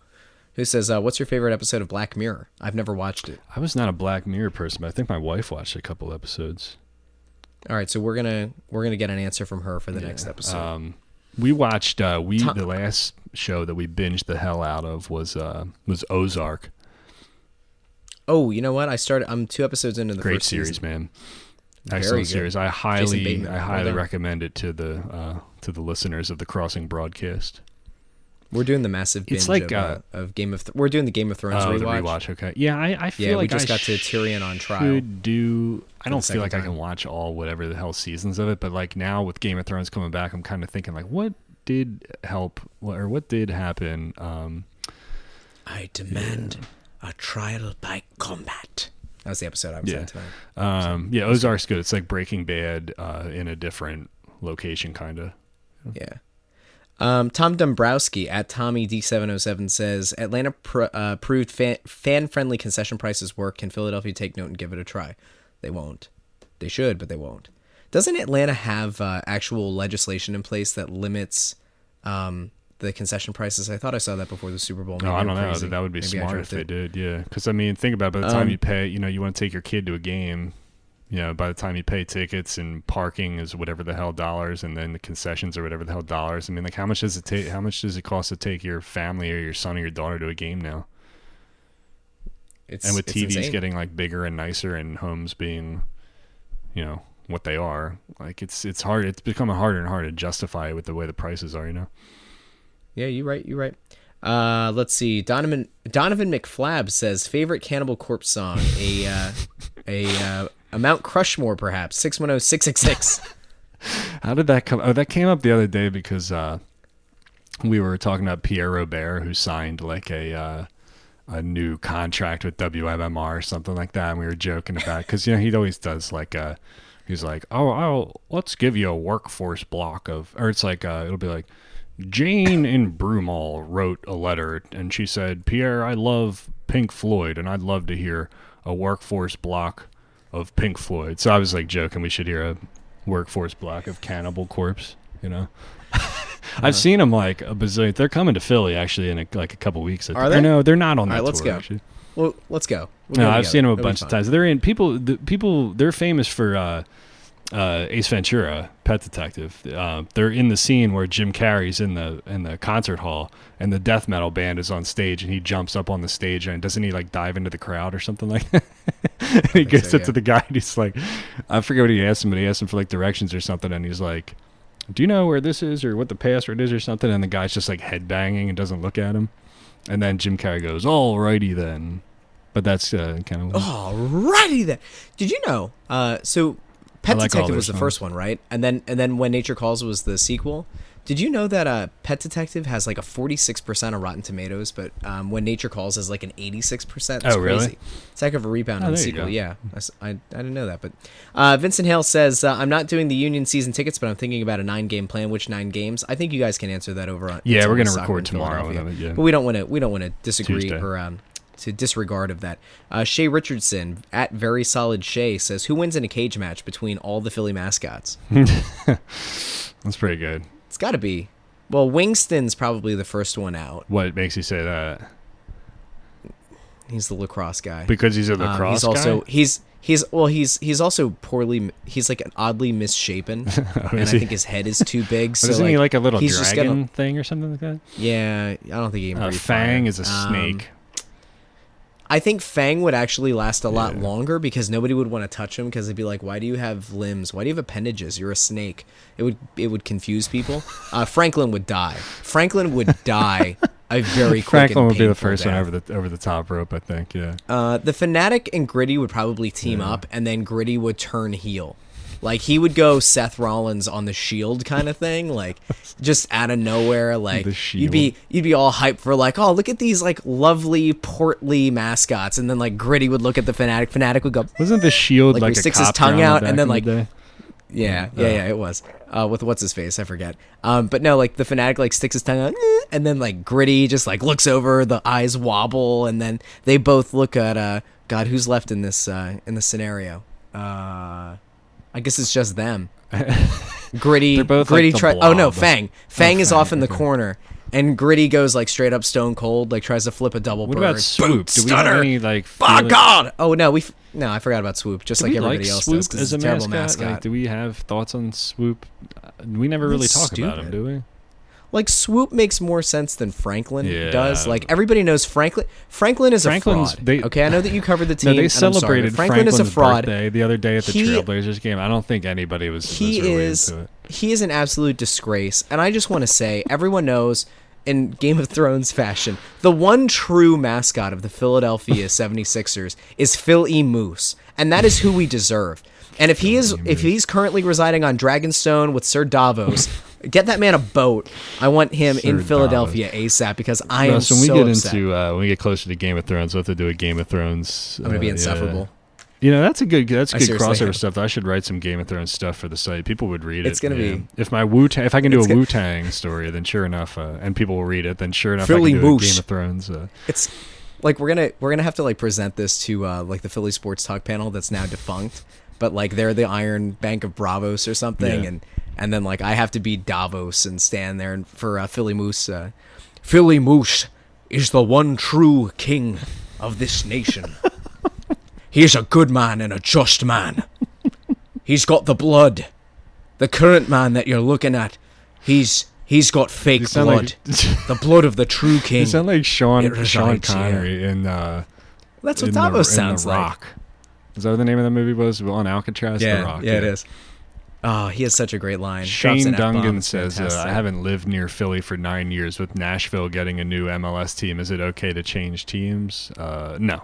who says, uh, "What's your favorite episode of Black Mirror?" I've never watched it. I was not a Black Mirror person, but I think my wife watched a couple episodes. All right, so we're gonna we're gonna get an answer from her for the next episode. Um, we watched uh, we Tom- the last show that we binged the hell out of was uh, was Ozark. oh, you know what? I started. I'm two episodes into the Great first series, season. man. Very Excellent good. series. I highly Bateman, I highly recommend it to the uh, to the listeners of the Crossing broadcast. We're doing the massive binge It's like, of, uh, of Game of. Th- we're doing the Game of Thrones Oh, rewatch. the rewatch. Okay. Yeah, I, I feel Yeah, like we just I got to Tyrion on trial. should do. I don't feel second like I can watch all whatever the hell seasons of it, but like now with Game of Thrones coming back, I'm kind of thinking like, what did help or what did happen? Um, I demand a trial by combat. That was the episode I was Yeah. on tonight. um, yeah, Ozark's good. It's like Breaking Bad uh, in a different location, kind of. Yeah. Um, Tom Dombrowski at Tommy D707 says Atlanta pr- uh, proved fan- fan-friendly concession prices work. Can Philadelphia take note and give it a try? They won't. They should, but they won't. Doesn't Atlanta have uh, actual legislation in place that limits um, the concession prices? I thought I saw that before the Super Bowl. No, Maybe I don't know. crazy. That would be Maybe smart if they did. Yeah, because I mean, think about it, by the time Um, you pay, you know, you want to take your kid to a game. You know, by the time you pay tickets and parking is whatever the hell dollars, and then the concessions are whatever the hell dollars. I mean, like, how much does it take? How much does it cost to take your family or your son or your daughter to a game now? It's, and with TVs insane. getting like bigger and nicer, and homes being, you know, what they are, like it's it's hard. It's becoming harder and harder to justify with the way the prices are. You know. Yeah, you're right. You're right. Uh, let's see. Donovan Donovan McFlab says favorite Cannibal Corpse song. A uh, a uh, a Mount Crushmore, perhaps six one zero six six six. How did that come? Oh, that came up the other day because uh, we were talking about Pierre Robert, who signed like a uh, a new contract with WMMR or something like that. And we were joking about because you know he always does like uh he's like oh I'll let's give you a workforce block of or it's like uh, it'll be like Jane in Broomall wrote a letter and she said Pierre I love Pink Floyd and I'd love to hear a workforce block of Pink Floyd. So I was like joking we should hear a workforce block of Cannibal Corpse. You know, Uh-huh. I've seen them like a bazillion. They're coming to Philly actually in a, like a couple weeks. I Are they? No, they're not on that All right, let's tour. go. Actually. Well, let's go. We'll No, go I've together. seen them a It'll bunch of times. They're in people. The people they're famous for uh, uh, Ace Ventura, Pet Detective. Uh, they're in the scene where Jim Carrey's in the in the concert hall, and the death metal band is on stage, and he jumps up on the stage, and doesn't he like dive into the crowd or something like that? and he goes so, up to the guy, and he's like, I forget what he asked him, but he asked him for like directions or something, and he's like. Do you know where this is or what the password is or something? And the guy's just like head banging and doesn't look at him. And then Jim Carrey goes, "Alrighty then." But that's uh, kind of Alrighty then. Did you know? Uh, so Pet like Detective was the songs. first one, right? And then and then When Nature Calls was the sequel. Did you know that uh, Pet Detective has like a forty six percent of Rotten Tomatoes, but um, When Nature Calls is like an eighty six percent? Oh, really? Crazy. It's heck of a rebound Oh, on the sequel. Yeah, I, I- I didn't know that. But uh, Vincent Hale says uh, I'm not doing the Union season tickets, but I'm thinking about a nine game plan. Which nine games? I think you guys can answer that over on. Yeah, we're gonna record in tomorrow, Philadelphia. and then, yeah. But we don't want to. We don't want to disagree Tuesday. or um, to disregard of that. Uh, Shay Richardson at very solid Shay says, "Who wins in a cage match between all the Philly mascots?" that's pretty good. It's got to be. Well, Wingston's probably the first one out. What makes you say that? He's the lacrosse guy. Because he's a Um, lacrosse he's also guy. he's he's well he's he's also poorly he's like an oddly misshapen, and I Oh, he? think his head is too big. So isn't he like a little dragon gonna- thing or something like that? yeah, I don't think he Uh, Phang fire. is a Um, snake. I think Phang would actually last a lot Yeah. longer because nobody would want to touch him because they'd be like, "Why do you have limbs? Why do you have appendages? You're a snake." It would it would confuse people. Uh, Franklin would die. Franklin would die a very quick Franklin and would be the first one over the over the top rope, I think. Yeah. Uh, the fanatic and Gritty would probably team up, and then Gritty would turn heel. Like he would go Seth Rollins on the Shield kind of thing, like just out of nowhere. Like The you'd be you'd be all hyped for like, oh look at these like lovely portly mascots, and then like Gritty would look at the fanatic. Fanatic would go, Wasn't the shield Like, like, he a sticks his tongue out and then, in the like, yeah, yeah, yeah, it was. Uh, with what's his face? I forget. Um, but no, like the fanatic like sticks his tongue out, and then like Gritty just like looks over, the eyes wobble, and then they both look at uh, God, who's left in this uh in this scenario? Uh, I guess it's just them. Gritty, like, Gritty. the try- oh no. Phang. Phang is Phang, off in the okay. corner, and Gritty goes like straight up stone cold, like tries to flip a double What bird. about Swoop? Do we have any like? By feeling- God! Oh no, we f- no, I forgot about Swoop, just Do like everybody like else Swoop does, as a a terrible mascot? Like, do we have thoughts on Swoop? We never really He's talk about him, do we? Like Swoop makes more sense than Franklin Yeah. does. Like everybody knows Franklin. Franklin is Franklin's- a fraud. they- okay, I know that you covered the team. No, they I'm sorry, celebrated Franklin Franklin's is a fraud. birthday the other day at the He- Trailblazers game. I don't think anybody was, He really is into it. he is an absolute disgrace, and I just want to say everyone knows. In Game of Thrones fashion, the one true mascot of the Philadelphia 76ers is Phil E. Moose, and that is who we deserve. And if he is if he's currently residing on Dragonstone with Sir Davos, get that man a boat. I want him in Sir Philadelphia ASAP because I am Russ, when we so get upset. into uh, when we get closer to Game of Thrones, we'll have to do a Game of Thrones. I'm gonna be uh, insufferable. You know, that's a good that's I good am. crossover stuff. I should write some Game of Thrones stuff for the site. People would read it. It's gonna be- if my Wu if I can do a Wu Tang story, then sure enough, uh, and people will read it, then sure enough, Philly I can do a Game of Thrones. Uh, It's like we're gonna we're gonna have to like present this to uh, like the Philly Sports Talk panel that's now defunct, but like they're the Iron Bank of Braavos or something, Yeah. and and then like I have to be Davos and stand there and for uh, Philly Moose. Uh, Philly Moose is the one true king of this nation. He's a good man and a just man. He's got the blood. The current man that you're looking at, he's he's got fake blood. like the blood of the true king. you sound like Sean Sean resides here. Connery in uh, That's what in Davos the, sounds the like. Rock. Is that what the name of the movie was? On Alcatraz, Yeah, The Rock. yeah, it is. Oh, he has such a great line. Shane Dungan says, uh, "I haven't lived near Philly for nine years. With Nashville getting a new MLS team, is it okay to change teams? Uh, no,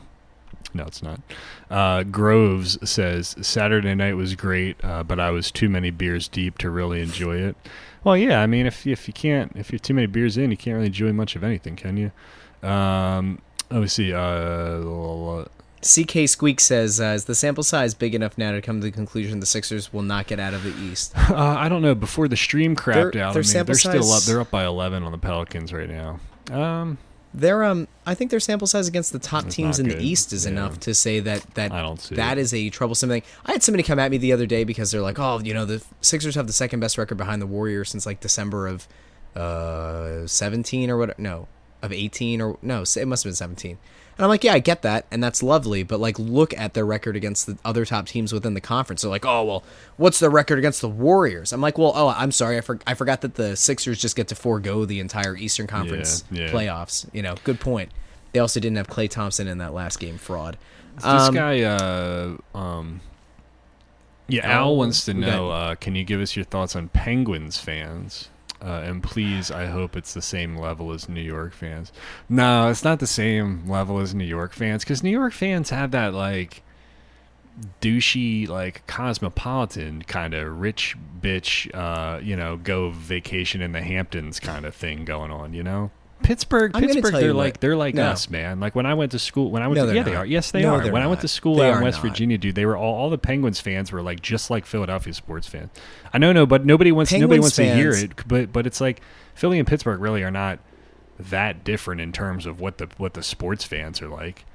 no, it's not." Uh, Groves says, "Saturday night was great, uh, but I was too many beers deep to really enjoy it." Well, yeah, I mean, if if you can't, if you're too many beers in, you can't really enjoy much of anything, can you? Um, let me see. Uh, CK Squeak says, uh, "Is the sample size big enough now to come to the conclusion the Sixers will not get out of the East?" Uh, I don't know. Before the stream crapped Their- out, their I mean, they're still up. size- They're up by eleven on the Pelicans right now. Um, Their um, I think their sample size against the top teams in the. East is Yeah. enough to say that that I don't see that it. is a troublesome thing. I had somebody come at me the other day because they're like, "Oh, you know, the Sixers have the second best record behind the Warriors since like December of uh 17 or what? No, of 18 or no, it must have been 17." And I'm like, "Yeah, I get that, and that's lovely, but like, look at their record against the other top teams within the conference." They're like, "Oh, well, what's their record against the Warriors?" I'm like, "Well, oh, I'm sorry, I, for- I forgot that the Sixers just get to forego the entire Eastern Conference yeah. playoffs. You know, good point. They also didn't have Klay Thompson in that last game. Fraud. This Um, guy, uh, um, yeah, Al, Al wants to we got- know. Uh, can you give us your thoughts on Penguins fans? Uh, and please, I hope it's the same level as New York fans. No, it's not the same level as New York fans because New York fans have that like douchey, like cosmopolitan kind of rich bitch, uh, you know, go vacation in the Hamptons kind of thing going on. You know. Pittsburgh, I'm gonna Pittsburgh, tell they're like they're like No. us, man. Like when I went to school, when I went, No, to, they're yeah, they not. are. Yes, they No, are. they're When I went not. to school They out in are West not. Virginia, dude, they were all all the Penguins fans were like just like Philadelphia sports fans. I know, no, but nobody wants nobody Penguins wants to hear fans- it. But but it's like Philly and Pittsburgh really are not that different in terms of what the what the sports fans are like.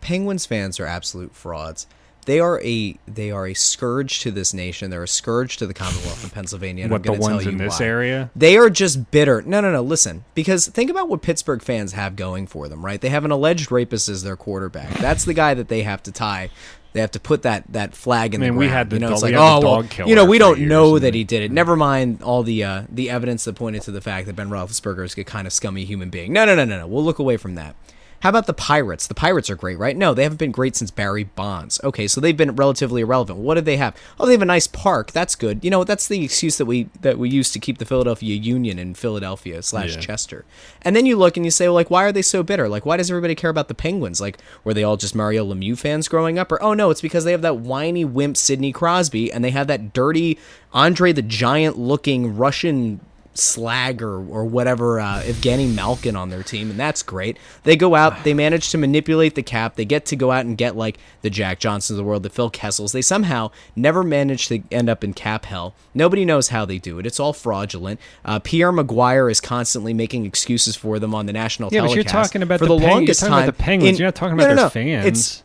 Penguins fans are absolute frauds. They are a they are a scourge to this nation. They're a scourge to the Commonwealth of Pennsylvania. And what I'm the ones in this why. area? They are just bitter. No, no, no. Listen, because think about what Pittsburgh fans have going for them, right? They have an alleged rapist as their quarterback. That's the guy that they have to tie. They have to put that that flag in I mean, the we ground. had the you know, dog- it's we like, had the oh, well, dog killer you know, we don't know that he did it. Never mind all the uh, the evidence that pointed to the fact that Ben Roethlisberger is a kind of scummy human being. No, no, no, no, no. We'll look away from that. How about the Pirates? The Pirates are great, right? No, they haven't been great since Barry Bonds. Okay, so they've been relatively irrelevant. What do they have? Oh, they have a nice park. That's good. You know, that's the excuse that we that we use to keep the Philadelphia Union in Philadelphia slash Yeah. Chester. And then you look and you say, well, like, why are they so bitter? Like, why does everybody care about the Penguins? Like, were they all just Mario Lemieux fans growing up? Or oh no, it's because they have that whiny wimp Sidney Crosby and they have that dirty Andre the Giant looking Russian slag or, or whatever uh, Evgeny Malkin on their team, and that's great. They go out, they manage to manipulate the cap. They get to go out and get like the Jack Johnsons of the world, the Phil Kessels. They somehow never manage to end up in cap hell. Nobody knows how they do it. It's all fraudulent. Uh, Pierre McGuire is constantly making excuses for them on the national Yeah, but you're talking about for the, the, Peng- longest time. about the Penguins. in- you're not talking No, about no, their no. fans. It's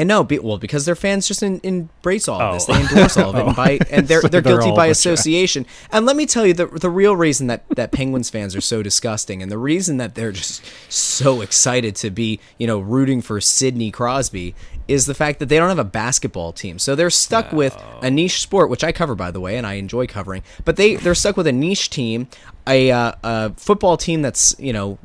And no, be, well, because their fans just in, embrace all of this. Oh. They endorse all of it, and, by, and they're they're they're guilty by a bunch of- association. And let me tell you, the the real reason that that Penguins fans are so disgusting, and the reason that they're just so excited to be, you know, rooting for Sidney Crosby, is the fact that they don't have a basketball team. So they're stuck with a niche sport, which I cover by the way, and I enjoy covering. But they they're stuck with a niche team, a uh, a football team that's you know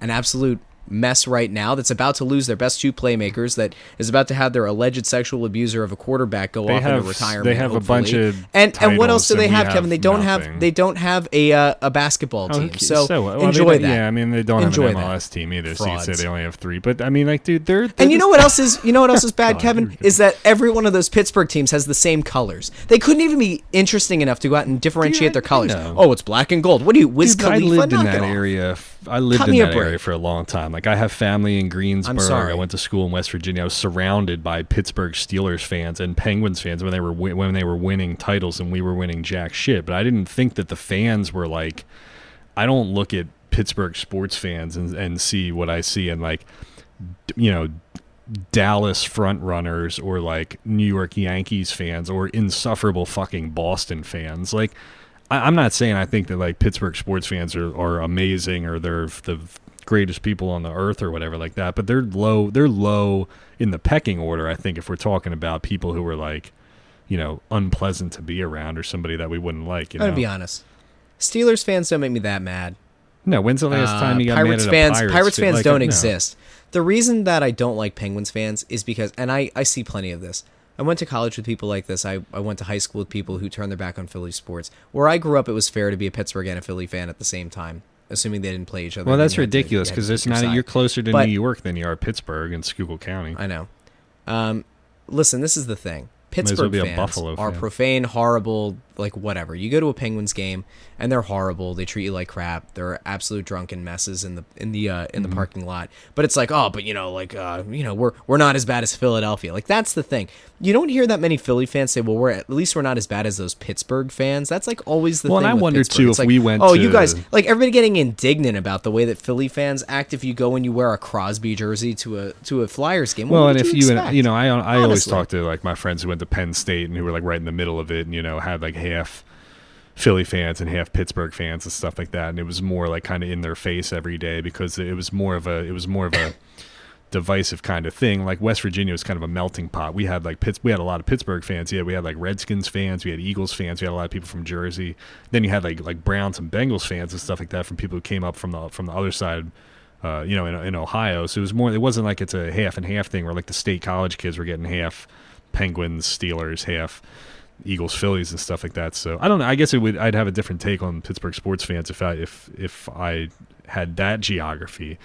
an absolute mess right now that's about to lose their best two playmakers that is about to have their alleged sexual abuser of a quarterback go They off have- into retirement they have a bunch of and and what else do they have, have Kevin they don't have they don't have a uh, a basketball team Okay, so, what? Well, enjoy that Yeah, I mean they don't Enjoy have an MLS team either, so you say they only have three. But I mean, like, dude, they're, they're and you know what else is you know what else is bad, God, Kevin? we go. Is that every one of those Pittsburgh teams has the same colors. They couldn't even be interesting enough to go out and differentiate Dude, their colors. Oh, it's black and gold. What do you, Wiz Dude, I lived in that off. area. I lived Cut in that area for a long time. Like I have family in Greensboro. sorry. I went to school in West Virginia. I was surrounded by Pittsburgh Steelers fans and Penguins fans when they were when they were winning titles and we were winning jack shit. But I didn't think that the fans were like. I don't look at Pittsburgh sports fans and, and see what I see in like, you know, Dallas front runners or like New York Yankees fans or insufferable fucking Boston fans. Like, I, I'm not saying I think that like Pittsburgh sports fans are, are amazing or they're the greatest people on the earth or whatever like that, but they're low. They're low in the pecking order. I think if we're talking about people who are like, you know, unpleasant to be around or somebody that we wouldn't like. You I'm know, gonna be honest. Steelers fans don't make me that mad. no. When's the last Uh, time you got Pirates mad fans? Pirates, Pirates fan? fans Like, don't no. exist. The reason that I don't like Penguins fans is because, and I, I see plenty of this. I went to college with people like this. I, I went to high school with people who turned their back on Philly sports. Where I grew up, it was fair to be a Pittsburgh and a Philly fan at the same time, assuming they didn't play each other. Well, that's you had to- ridiculous you had to because it's not. You're closer to But- New York than you are Pittsburgh and Schuylkill County. I know. Um, listen, this is the thing. well Pittsburgh a fans are fan. profane, horrible, like whatever. You go to a Penguins game and they're horrible. They treat you like crap. They're absolute drunken messes in the in the uh, in the Mm-hmm. parking lot. But it's like, oh, but you know, like uh, you know, we're we're not as bad as Philadelphia. Like that's the thing. You don't hear that many Philly fans say, well, we're at least we're not as bad as those Pittsburgh fans. That's like always the Well, and thing. I with wonder, Pittsburgh. too, It's if like, we went Oh, you guys like everybody getting indignant about the way that Philly fans act if you go and you wear a Crosby jersey to a to a Flyers game. Well, and would if you you, expect? you know, I I always talk to like my friends who went to Penn State and who were like right in the middle of it, and you know, had like half Philly fans and half Pittsburgh fans and stuff like that, and it was more like kind of in their face every day because it was more of a it was more of a divisive kind of thing. Like West Virginia was kind of a melting pot. We had like Pitts, we had a lot of Pittsburgh fans. Yeah, we had like Redskins fans, we had Eagles fans, we had a lot of people from Jersey. Then you had like like Browns and Bengals fans and stuff like that from people who came up from the from the other side. Uh, you know, in, in Ohio, so it was more. It wasn't like it's a half and half thing where like the state college kids were getting half Penguins, Steelers, half Eagles, Phillies, and stuff like that. So I don't know. I guess it would. I'd have a different take on Pittsburgh sports fans if I if if I had that geography.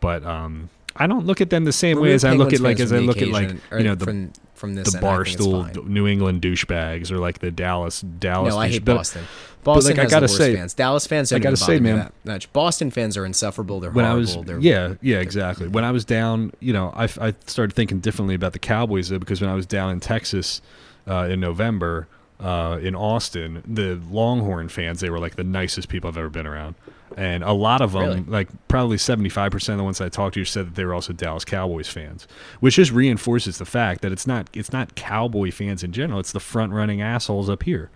But um, I don't look at them the same way as I look at like as I look at like you know the from from this the end, I think it's barstool. New England douchebags or like the Dallas Dallas. No, I hate but- Boston. Boston like, I gotta say- fans. Dallas fans I gotta say, man, much. Boston fans are insufferable. They're when I horrible. was they're, yeah yeah exactly when I was down you know I, I started thinking differently about the Cowboys though because when I was down in Texas uh, in November uh, in Austin the Longhorn fans they were like the nicest people I've ever been around and a lot of them Really? like probably 75% of the ones I talked to said that they were also Dallas Cowboys fans which just reinforces the fact that it's not it's not Cowboy fans in general it's the front running assholes up here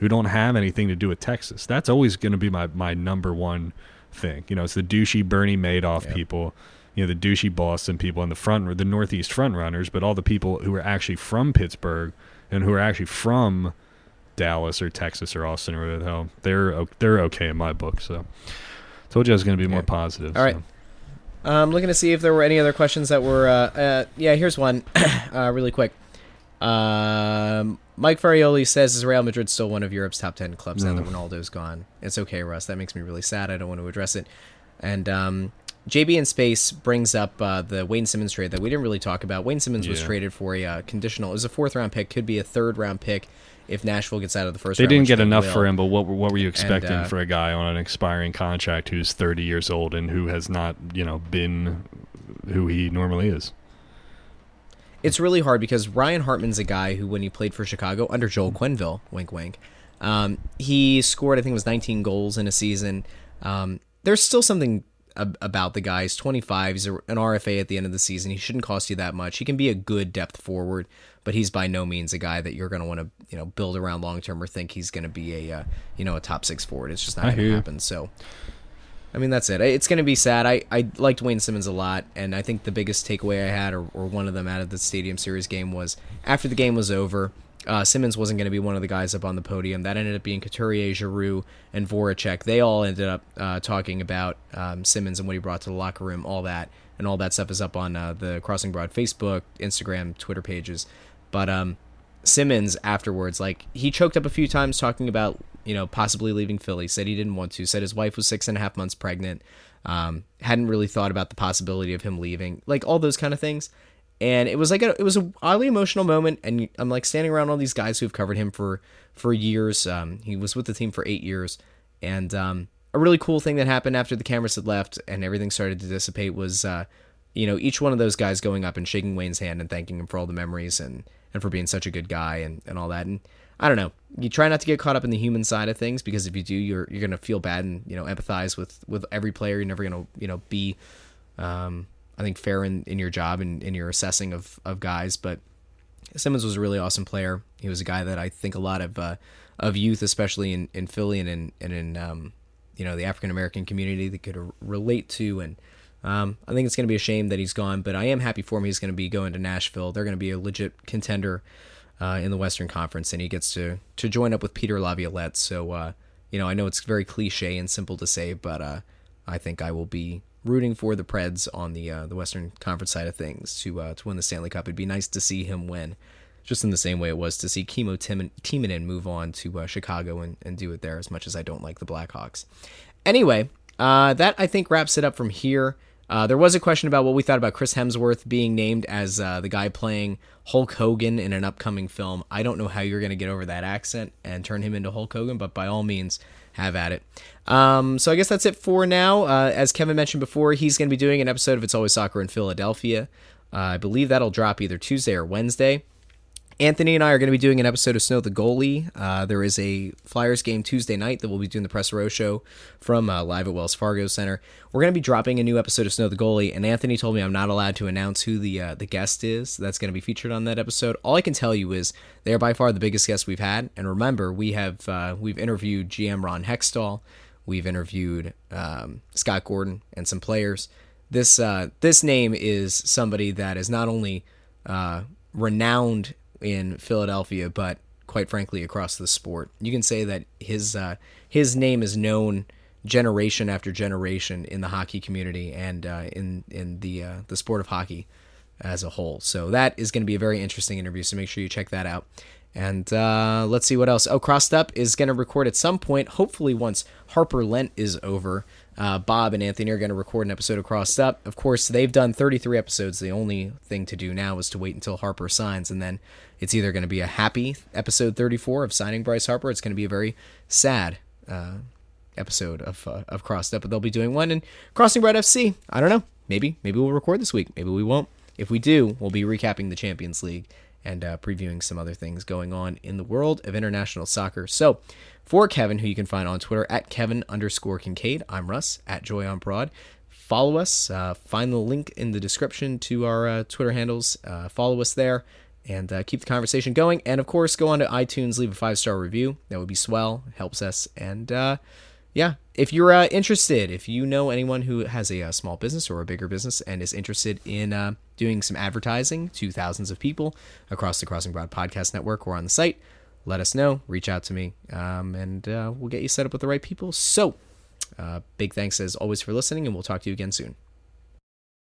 who don't have anything to do with Texas. That's always going to be my, my number one thing. You know, it's the douchey Bernie Madoff people, you know, the douchey Boston people and the front, the Northeast front runners, but all the people who are actually from Pittsburgh and who are actually from Dallas or Texas or Austin or whatever the hell, they're they're okay in my book. So, told you I was going to be more positive. All right. so. Um, looking to see if there were any other questions that were. Uh, uh, yeah, here's one, uh, really quick. Um, Mike Farioli says, "Is Real Madrid still one of Europe's top ten clubs now that Ronaldo's gone?" It's okay, Russ. That makes me really sad. I don't want to address it. And um, JB in space brings up uh, the Wayne Simmonds trade that we didn't really talk about. Wayne Simmonds was traded for a uh, conditional. It was a fourth round pick. Could be a third round pick if Nashville gets out of the first. They round, didn't get they enough will. for him, but what were- what were you expecting uh, for a guy on an expiring contract who's 30 years old and who has not, you know, been who he normally is? it's really hard because Ryan Hartman's a guy who, when he played for Chicago under Joel Quenneville, wink wink, um, he scored I think it was 19 goals in a season. Um, there's still something about the guy. He's 25. He's an RFA at the end of the season. He shouldn't cost you that much. He can be a good depth forward, but he's by no means a guy that you're going to want to you know build around long term or think he's going to be a uh, you know a top six forward. It's just not going to happen. So. I mean that's it. It's going to be sad. I, I liked Wayne Simmonds a lot, and I think the biggest takeaway I had, or, or one of them out of the Stadium Series game, was after the game was over, uh, Simmonds wasn't going to be one of the guys up on the podium. That ended up being Couturier, Giroux, and Voracek. They all ended up uh, talking about um, Simmonds and what he brought to the locker room, all that, and all that stuff is up on uh, the Crossing Broad Facebook, Instagram, Twitter pages. But um, Simmonds afterwards, like he choked up a few times talking about you know possibly leaving Philly. Said he didn't want to. Said his wife was six and a half months pregnant. Um, hadn't really thought about the possibility of him leaving. Like all those kind of things. And it was like a, it was a oddly emotional moment. And I'm like standing around all these guys who've covered him for for years. Um, he was with the team for eight years, and um, a really cool thing that happened after the cameras had left and everything started to dissipate was uh, you know each one of those guys going up and shaking Wayne's hand and thanking him for all the memories and and for being such a good guy and, and all that and I don't know you try not to get caught up in the human side of things because if you do you're you're gonna feel bad and you know empathize with with every player you're never gonna you know be um, I think fair in, in your job and in your assessing of, of guys but Simmonds was a really awesome player. He was a guy that I think a lot of uh, of youth, especially in, in Philly and in and in um, you know the African American community, that could relate to. And um, I think it's going to be a shame that he's gone, but I am happy for him. He's going to be going to Nashville. They're going to be a legit contender uh, in the Western Conference, and he gets to to join up with Peter Laviolette. So uh, you know, I know it's very cliche and simple to say, but uh, I think I will be rooting for the Preds on the uh, the Western Conference side of things to uh, to win the Stanley Cup. It'd be nice to see him win, just in the same way it was to see Kimmo Tim- Timonen move on to uh, Chicago and, and do it there. As much as I don't like the Blackhawks, anyway, uh, that I think wraps it up from here. Uh, there was a question about what we thought about Chris Hemsworth being named as uh, the guy playing Hulk Hogan in an upcoming film. I don't know how you're going to get over that accent and turn him into Hulk Hogan, but by all means, have at it. Um, so I guess that's it for now. Uh, as Kevin mentioned before, he's going to be doing an episode of It's Always Soccer in Philadelphia. Uh, I believe that'll drop either Tuesday or Wednesday. Anthony and I are going to be doing an episode of Snow the Goalie. Uh, there is a Flyers game Tuesday night that we'll be doing the Press Row show from uh, live at Wells Fargo Center. We're going to be dropping a new episode of Snow the Goalie, and Anthony told me I'm not allowed to announce who the uh, the guest is that's going to be featured on that episode. All I can tell you is they are by far the biggest guest we've had. And remember, we have uh, we've interviewed GM Ron Hextall, we've interviewed um, Scott Gordon, and some players. This uh, this name is somebody that is not only uh, renowned in Philadelphia, but quite frankly across the sport. You can say that his uh, his name is known generation after generation in the hockey community and uh, in in the uh, the sport of hockey as a whole. So that is going to be a very interesting interview. So make sure you check that out. And uh, let's see what else. Oh, Crossed Up is going to record at some point, hopefully once Harper Lent is over. Uh, Bob and Anthony are going to record an episode of Crossed Up. Of course, they've done 33 episodes. The only thing to do now is to wait until Harper signs, and then it's either going to be a happy episode 34 of signing Bryce Harper. It's going to be a very sad uh, episode of uh, of Crossed Up, but they'll be doing one in Crossing Broad FC. I don't know. Maybe maybe we'll record this week. Maybe we won't. If we do, we'll be recapping the Champions League and uh, previewing some other things going on in the world of international soccer. So, for Kevin, who you can find on Twitter at Kevin underscore Kinkead, I'm Russ at Joy on Broad. Follow us. Uh, find the link in the description to our uh, Twitter handles. Uh, follow us there and uh, keep the conversation going. And of course, go on to iTunes, leave a five star review. That would be swell. Helps us. And uh, yeah, if you're interested, if you know anyone who has a, uh small business or a bigger business and is interested in doing some advertising to thousands of people across the Crossing Broad Podcast Network or on the site, let us know. Reach out to me, um, and uh, we'll get you set up with the right people. So, uh, big thanks as always for listening, and we'll talk to you again soon.